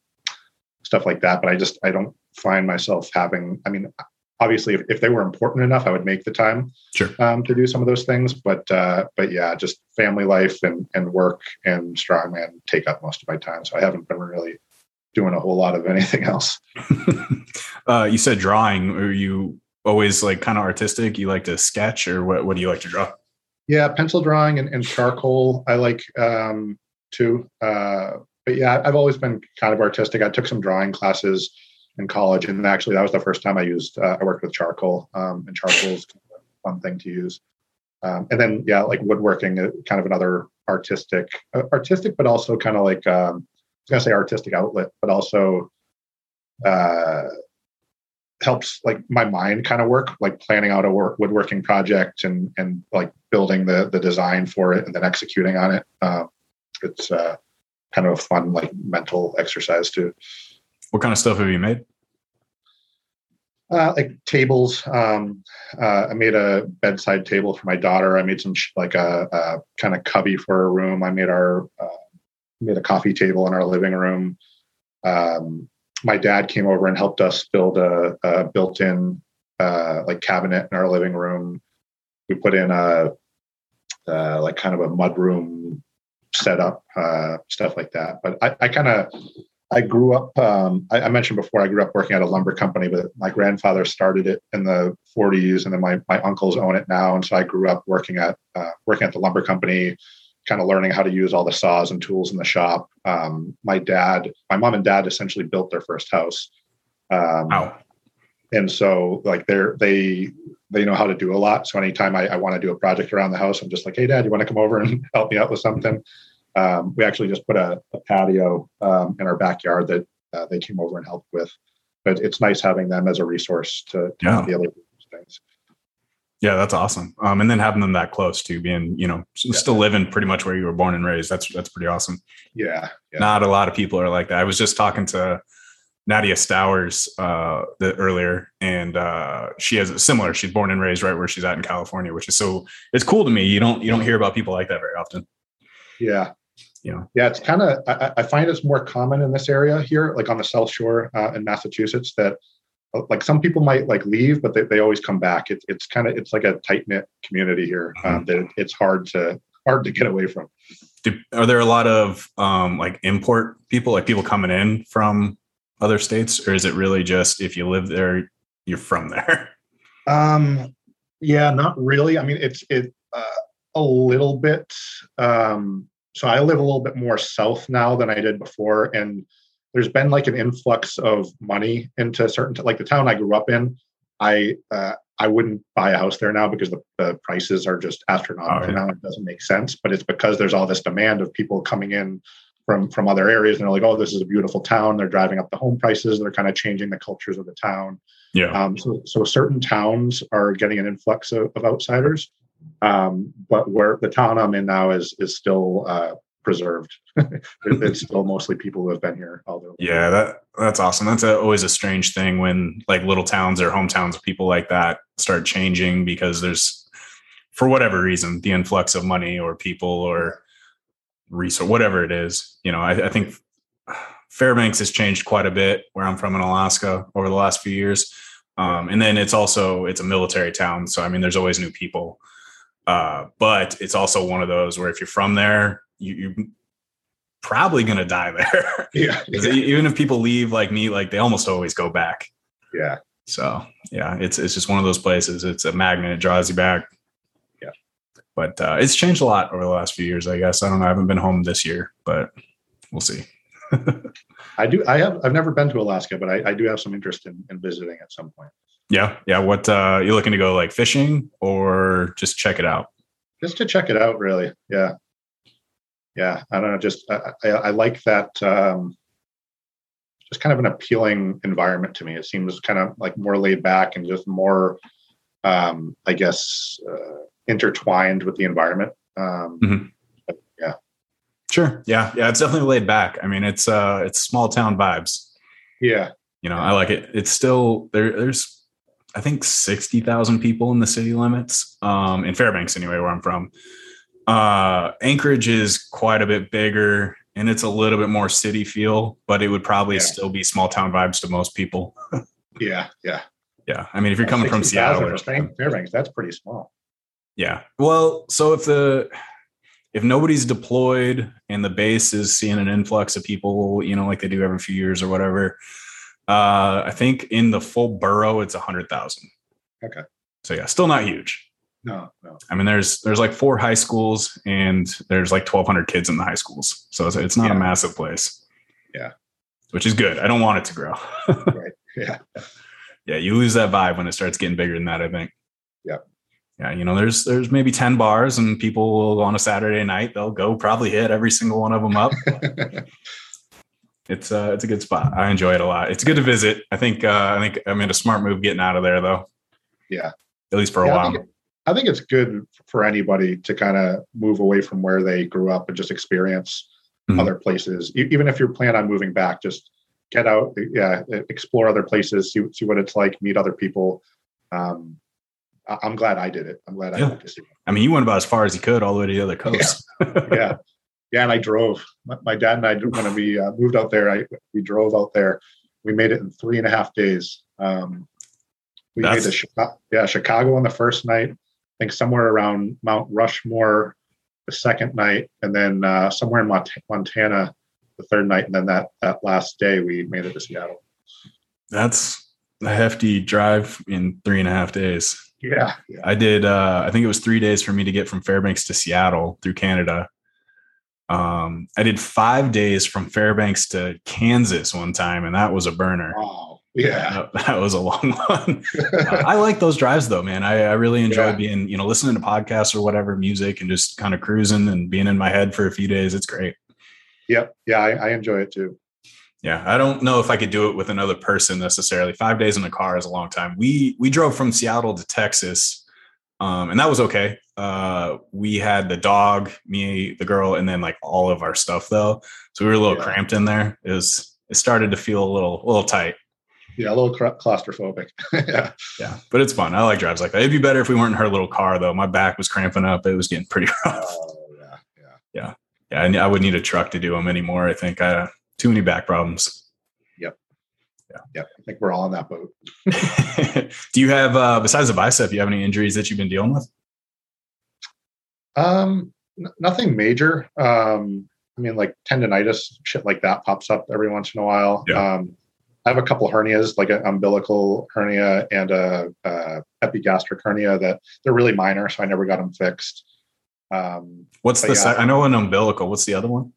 stuff like that. But I just I don't find myself having. I mean, obviously, if, if they were important enough, I would make the time
Sure.
um, to do some of those things. But uh, but yeah, just family life and and work and strongman take up most of my time. So I haven't been really doing a whole lot of anything else. [LAUGHS]
uh, you said drawing. Are you always like kind of artistic? You like to sketch, or what? What do you like to draw?
Yeah, pencil drawing and, and charcoal I like um, too. Uh, but yeah, I've always been kind of artistic. I took some drawing classes in college, and actually that was the first time I used. Uh, I worked with charcoal, um, and charcoal is kind of a fun thing to use. Um, and then yeah, like woodworking, uh, kind of another artistic, uh, artistic, but also kind of like um, I was gonna say artistic outlet, but also uh, helps like my mind kind of work, like planning out a work, woodworking project and and like building the the design for it and then executing on it. Uh, it's uh, kind of a fun like mental exercise too.
What kind of stuff have you made?
Uh, like tables. Um, uh, I made a bedside table for my daughter. I made some sh- like a, a kind of cubby for her room. I made our uh, made a coffee table in our living room. Um, my dad came over and helped us build a, a built-in uh, like cabinet in our living room. We put in a uh, like kind of a mudroom setup, uh, stuff like that. But I, I kind of I grew up. Um, I, I, mentioned before I grew up working at a lumber company, but my grandfather started it in the 40s, and then my my uncles own it now. And so I grew up working at uh, working at the lumber company, kind of learning how to use all the saws and tools in the shop. Um, my dad, my mom and dad, essentially built their first house. Um,
wow.
And so, like, they're they they know how to do a lot. So anytime I, I want to do a project around the house, I'm just like, hey, dad, you want to come over and [LAUGHS] help me out with something? Um, we actually just put a, a patio um, in our backyard that uh, they came over and helped with. But it's nice having them as a resource to, to
Yeah.
be able to do things.
Yeah, that's awesome. Um, and then having them that close to being, you know, s- still living pretty much where you were born and raised. That's that's pretty awesome.
Yeah, yeah,
Not a lot of people are like that. I was just talking to Nadia Stowers uh, the, earlier, and uh, she has a similar. She's born and raised right where she's at in California, which is so. It's cool to me. You don't you don't hear about people like that very often.
yeah.
Yeah.
Yeah, it's kind of. I, I find it's more common in this area here, like on the South Shore uh, in Massachusetts, that like some people might like leave, but they, they always come back. It, it's kind of it's like a tight knit community here um, that it, it's hard to hard to get away from.
Do, are there a lot of um, like import people, like people coming in from other states, or is it really just if you live there, you're from there? [LAUGHS]
Um, yeah, not really. I mean, it's it uh, a little bit. Um, so I live a little bit more south now than I did before, and there's been like an influx of money into certain like the town I grew up in. I uh, I wouldn't buy a house there now because the, the prices are just astronomical
Oh, yeah.
now. It doesn't make sense, but it's because there's all this demand of people coming in from from other areas, and they're like, "Oh, this is a beautiful town." They're driving up the home prices. They're kind of changing the cultures of the town.
Yeah.
Um, so, so certain towns are getting an influx of, of outsiders, um, but where the town I'm in now is is still uh, preserved. [LAUGHS] It's still mostly people who have been here all their life.
Yeah, that that's awesome. That's a, always a strange thing when like little towns or hometowns of people like that start changing because there's for whatever reason the influx of money or people or resource whatever it is. You know, I, I think Fairbanks has changed quite a bit where I'm from in Alaska over the last few years. Um, and then it's also it's a military town, so I mean there's always new people. Uh, but it's also one of those where if you're from there, you, you're probably gonna die there. [LAUGHS]
Yeah, yeah,
even if people leave like me, like they almost always go back.
yeah.
So yeah, it's it's just one of those places. It's a magnet; it draws you back.
Yeah.
But uh, it's changed a lot over the last few years. I guess I don't know. I haven't been home this year, but we'll see. [LAUGHS]
I do. I have. I've never been to Alaska, but I, I do have some interest in, in visiting at some point.
Yeah, yeah. What uh, you looking to go like fishing or just check it out?
just to check it out really yeah yeah i don't know just i, I, I like that um just kind of an appealing environment to me it seems kind of like more laid back and just more um i guess uh, intertwined with the environment um
Mhm.
yeah
Sure. Yeah, yeah. It's definitely laid back. I mean, it's uh, it's small town vibes.
yeah
You know, I like it. It's still there. There's, I think, sixty thousand people in the city limits. Um, in Fairbanks, anyway, where I'm from. Uh, Anchorage is quite a bit bigger, and it's a little bit more city feel, but it would probably
Yeah.
still be small town vibes to most people. [LAUGHS]
Yeah, yeah.
Yeah, I mean, if you're coming from Seattle, or
Fairbanks, that's pretty small.
yeah. Well, so if the if nobody's deployed and the base is seeing an influx of people, you know, like they do every few years or whatever, uh, I think in the full borough it's a hundred thousand.
Okay.
So yeah, still not huge.
No, no.
I mean, there's there's like four high schools and there's like 1,200 kids in the high schools, so it's, it's not a massive place.
Yeah.
which is good. I don't want it to grow. [LAUGHS]
Right. Yeah.
yeah, you lose that vibe when it starts getting bigger than that. I think.
Yeah.
Yeah, you know, there's there's maybe 10 bars, and people will on a Saturday night they'll go probably hit every single one of them up. [LAUGHS] it's uh it's a good spot. I enjoy it a lot. It's good to visit. I think uh I think I made a smart move getting out of there though.
Yeah.
At least for a
Yeah, I
while.
think, I think it's good for anybody to kind of move away from where they grew up and just experience
Mhm.
other places. E- even if you plan on moving back, just get out, yeah, explore other places, see see what it's like, meet other people. Um, I- I'm glad I did it. I'm glad I
Yeah.
went to see.
I mean, you went about as far as you could all the way to the other coast. [LAUGHS]
yeah yeah and i drove my, my dad and i when we uh, moved out there i we drove out there we made it in three and a half days um we
That's-
made the Chicago, yeah chicago on the first night i think somewhere around mount rushmore the second night and then uh, somewhere in Mont- montana the third night and then that that last day we made it to seattle
That's a hefty drive in three and a half days.
yeah yeah
I did. Uh, I think it was three days for me to get from Fairbanks to Seattle through Canada. Um, I did five days from Fairbanks to Kansas one time, and that was a burner.
wow yeah
That, that was a long [LAUGHS] one. Uh, I like those drives though, man. I, I really enjoy
Yeah.
being, you know, listening to podcasts or whatever music and just kind of cruising and being in my head for a few days. It's great.
yep yeah I, I enjoy it too
Yeah, I don't know if I could do it with another person necessarily. Five days in the car is a long time. We we drove from Seattle to Texas, um, and that was okay. Uh, we had the dog, me, the girl, and then like all of our stuff though. So we were a little
Yeah.
cramped in there. It was it started to feel a little a little tight.
Yeah a little cla- claustrophobic [LAUGHS] yeah
Yeah, but it's fun. I like drives like that. It'd be better if we weren't in her little car though. My back was cramping up. It was getting pretty [LAUGHS] rough.
oh yeah yeah
Yeah, I, I would need a truck to do them anymore. I think I uh, too many back problems. Yep.
Yeah Yeah. i think we're all in that boat [LAUGHS]
do you have uh besides the bicep you have any injuries that you've been dealing with
Um, n- nothing major. Um, I mean, like tendonitis, shit like that pops up every once in a while.
Yeah.
Um, I have a couple hernias, like an umbilical hernia and a, a epigastric hernia that they're really minor, so I never got them fixed. Um,
what's the
yeah.
i know an umbilical what's the other one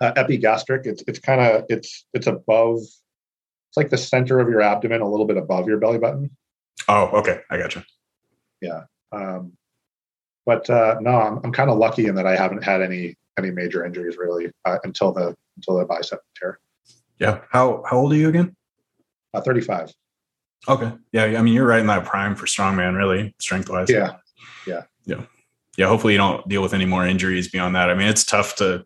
uh, epigastric, it's it's kind of it's it's above. It's like the center of your abdomen, a little bit above your belly button.
oh okay i got you
Um, but uh, no, I'm, I'm kind of lucky in that I haven't had any any major injuries really uh, until the until the bicep tear.
yeah how how old are you again
Uh, 35.
okay yeah i mean you're right in that prime for strongman really strength wise
Yeah.
yeah yeah Yeah. hopefully you don't deal with any more injuries beyond that i mean it's tough to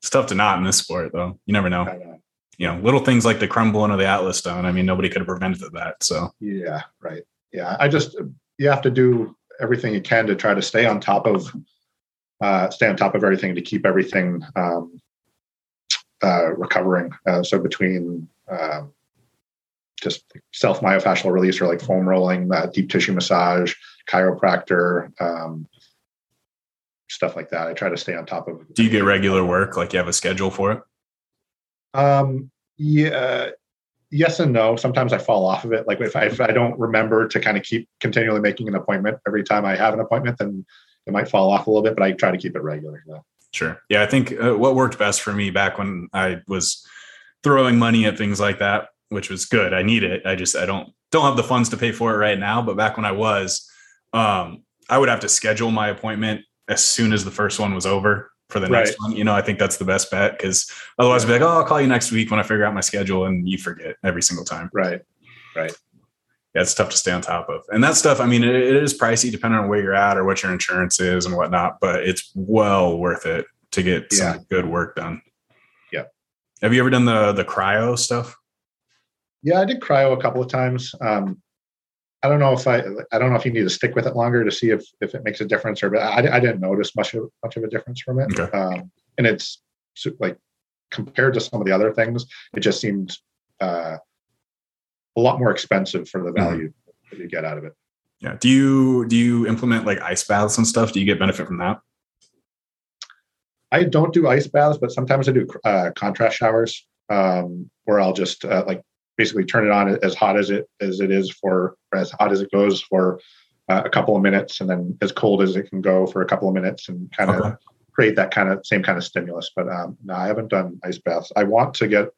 it's tough to not in this sport though you never know
know.
you know little things like the crumbling of the atlas stone i mean nobody could have prevented that so
Yeah. Right. Yeah. I just you have to do everything you can to try to stay on top of uh, stay on top of everything to keep everything um, uh, recovering. Uh, so between um, just self myofascial release or like foam rolling, uh, deep tissue massage, chiropractor, um, stuff like that. I try to stay on top of. It.
Do you get regular work like you have a schedule for it
Um, yeah, yes and no. Sometimes I fall off of it. Like if I, if I don't remember to kind of keep continually making an appointment every time I have an appointment, then it might fall off a little bit. But I try to keep it regular.
Sure. Yeah, I think uh, what worked best for me back when I was throwing money at things like that, which was good. I need it. I just I don't don't have the funds to pay for it right now. But back when I was, um, I would have to schedule my appointment as soon as the first one was over for the next
Right.
one. You know, I think that's the best bet because otherwise, I'd be like, oh, I'll call you next week when I figure out my schedule, and you forget every single time.
Right. Right.
Yeah, it's tough to stay on top of. And that stuff, I mean, it, it is pricey depending on where you're at or what your insurance is and whatnot, but it's well worth it to get some
Yeah.
good work done.
Yeah.
Have you ever done the the cryo stuff?
Yeah, I did cryo a couple of times. Um, I don't know if I I don't know if you need to stick with it longer to see if if it makes a difference or but I, I didn't notice much of much of a difference from it.
Okay.
Um, and it's like compared to some of the other things, it just seemed uh, a lot more expensive for the value mm-hmm. that you get out of it.
Yeah. Do you do you implement like ice baths and stuff? Do you get benefit from that?
I don't do ice baths, but sometimes I do uh, contrast showers, um, where I'll just uh, like basically turn it on as hot as it as it is for as hot as it goes for uh, a couple of minutes, and then as cold as it can go for a couple of minutes, and kind of okay. create that kind of same kind of stimulus. But um, no, I haven't done ice baths. I want to get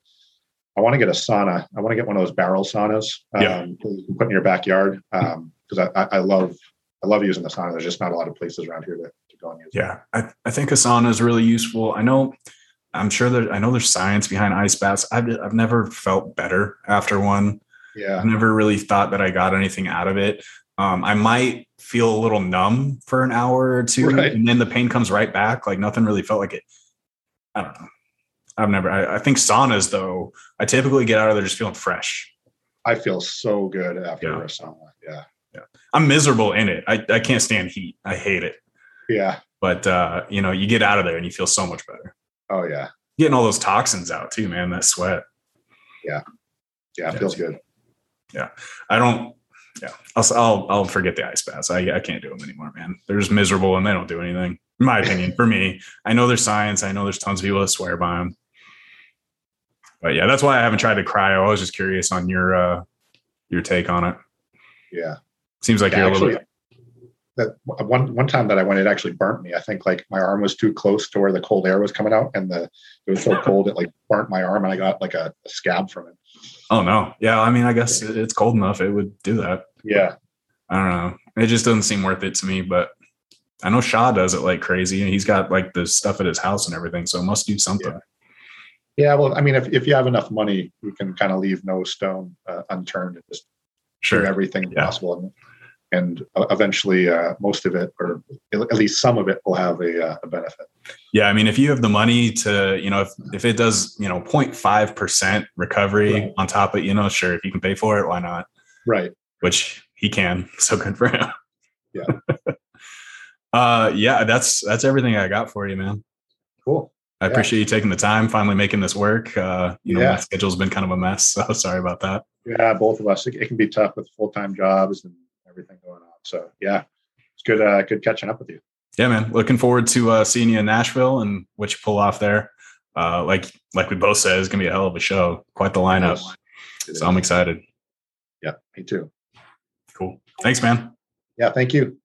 I want to get a sauna. I want to get one of those barrel saunas um, yeah. you can put in your backyard because um, I, I, love I love using the sauna. There's just not a lot of places around here to, to go and use.
Yeah, I, I think a sauna is really useful. I know I'm sure that I know there's science behind ice baths. I've I've never felt better after one.
Yeah,
I've never really thought that I got anything out of it. Um, I might feel a little numb for an hour or two, right. and then the pain comes right back. Like nothing really felt like it. I don't know. I've never. I, I, think saunas though. I typically get out of there just feeling fresh.
I feel so good after yeah. a sauna. Yeah,
yeah. I'm miserable in it. I I can't stand heat. I hate it.
Yeah.
But uh, you know, you get out of there and you feel so much better.
Oh yeah.
Getting all those toxins out too, man. That sweat.
Yeah. Yeah, it yeah. feels good.
Yeah. I don't. Yeah, I'll I'll, I'll forget the ice baths. I I can't do them anymore, man. They're just miserable and they don't do anything. In my opinion, for me, I know there's science. I know there's tons of people that swear by them but yeah, that's why I haven't tried the cryo. I was just curious on your uh your take on it.
Yeah,
seems like
yeah,
you're
actually,
a little.
That one one time that I went, it actually burnt me. I think like my arm was too close to where the cold air was coming out, and the it was so [LAUGHS] cold it like burnt my arm, and I got like a, a scab from it.
Oh no! Yeah, I mean, I guess it's cold enough; it would do that.
Yeah,
I don't know. It just doesn't seem worth it to me, but I know Shaw does it like crazy, and he's got like the stuff at his house and everything, so it must do something.
Yeah. Yeah, well, I mean, if, if you have enough money, you can kind of leave no stone uh, unturned and just sure. do everything yeah. possible. And, and uh, eventually, uh, most of it, or at least some of it, will have a, uh, a, benefit.
Yeah, I mean, if you have the money to, you know, if, if it does, you know, 0.5 percent recovery right. on top of, you know, sure, if you can pay for it, why not?
Right.
Which he can. [LAUGHS] So good for him.
Yeah. [LAUGHS]
uh, yeah, that's that's everything I got for you, man.
Cool.
I yeah. appreciate you taking the time, finally making this work. Uh, you know, yeah. my schedule's been kind of a mess, [LAUGHS] so sorry about that.
Yeah, both of us. It, it can be tough with full time jobs and everything going on. So yeah, it's good. Uh, good catching up with you.
Yeah, man. Looking forward to uh, seeing you in Nashville and what you pull off there. Uh, like like we both said, it's gonna be a hell of a show. Quite the lineup. So I'm excited.
Yeah, me too.
Cool. Thanks, man.
Yeah, thank you.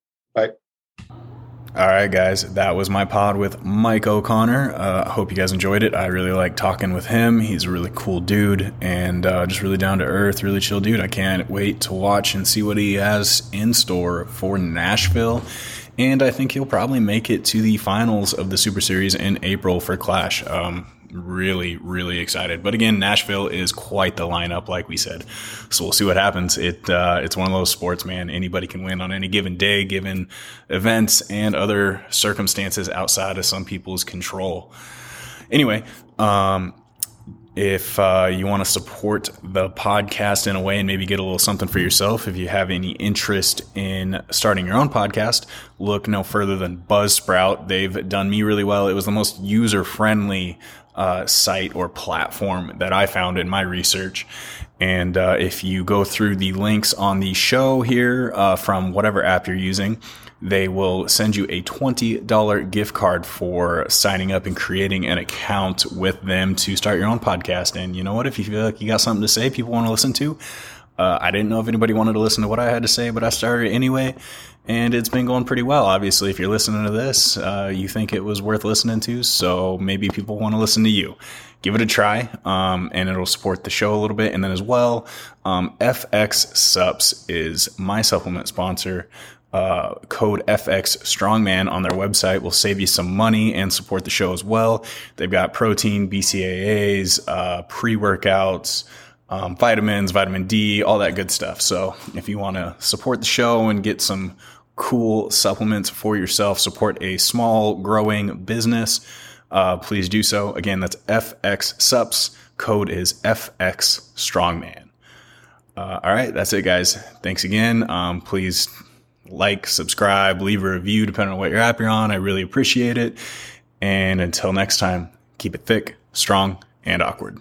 All right, guys, that was my pod with Mike O'Connor. Uh, hope you guys enjoyed it. I really like talking with him. He's a really cool dude and uh, just really down to earth, really chill dude. I can't wait to watch and see what he has in store for Nashville. And I think he'll probably make it to the finals of the Super Series in April for Clash. Um, really, really excited. But again, Nashville is quite the lineup, like we said. So we'll see what happens. It uh, it's one of those sports, man. Anybody can win on any given day, given events and other circumstances outside of some people's control. Anyway, um, if uh, you want to support the podcast in a way and maybe get a little something for yourself, if you have any interest in starting your own podcast, look no further than Buzzsprout. They've done me really well. It was the most user friendly uh, site or platform that I found in my research. And uh, if you go through the links on the show here uh, from whatever app you're using, they will send you a $20 gift card for signing up and creating an account with them to start your own podcast. And you know what? If you feel like you got something to say, people want to listen to, uh, I didn't know if anybody wanted to listen to what I had to say, but I started anyway, and it's been going pretty well. Obviously, if you're listening to this, uh, you think it was worth listening to, so maybe people want to listen to you. Give it a try, um, and it'll support the show a little bit. And then as well, um, FX Sups is my supplement sponsor uh, code FX Strongman on their website will save you some money and support the show as well. They've got protein, BCAAs, uh, pre workouts, um, vitamins, vitamin D, all that good stuff. So if you want to support the show and get some cool supplements for yourself, support a small growing business, uh, please do so. Again, that's FX Sups. Code is FX Strongman. Uh, all right, that's it, guys. Thanks again. Um, please like, subscribe, leave a review, depending on what your app you're happy on. I really appreciate it. And until next time, keep it thick, strong, and awkward.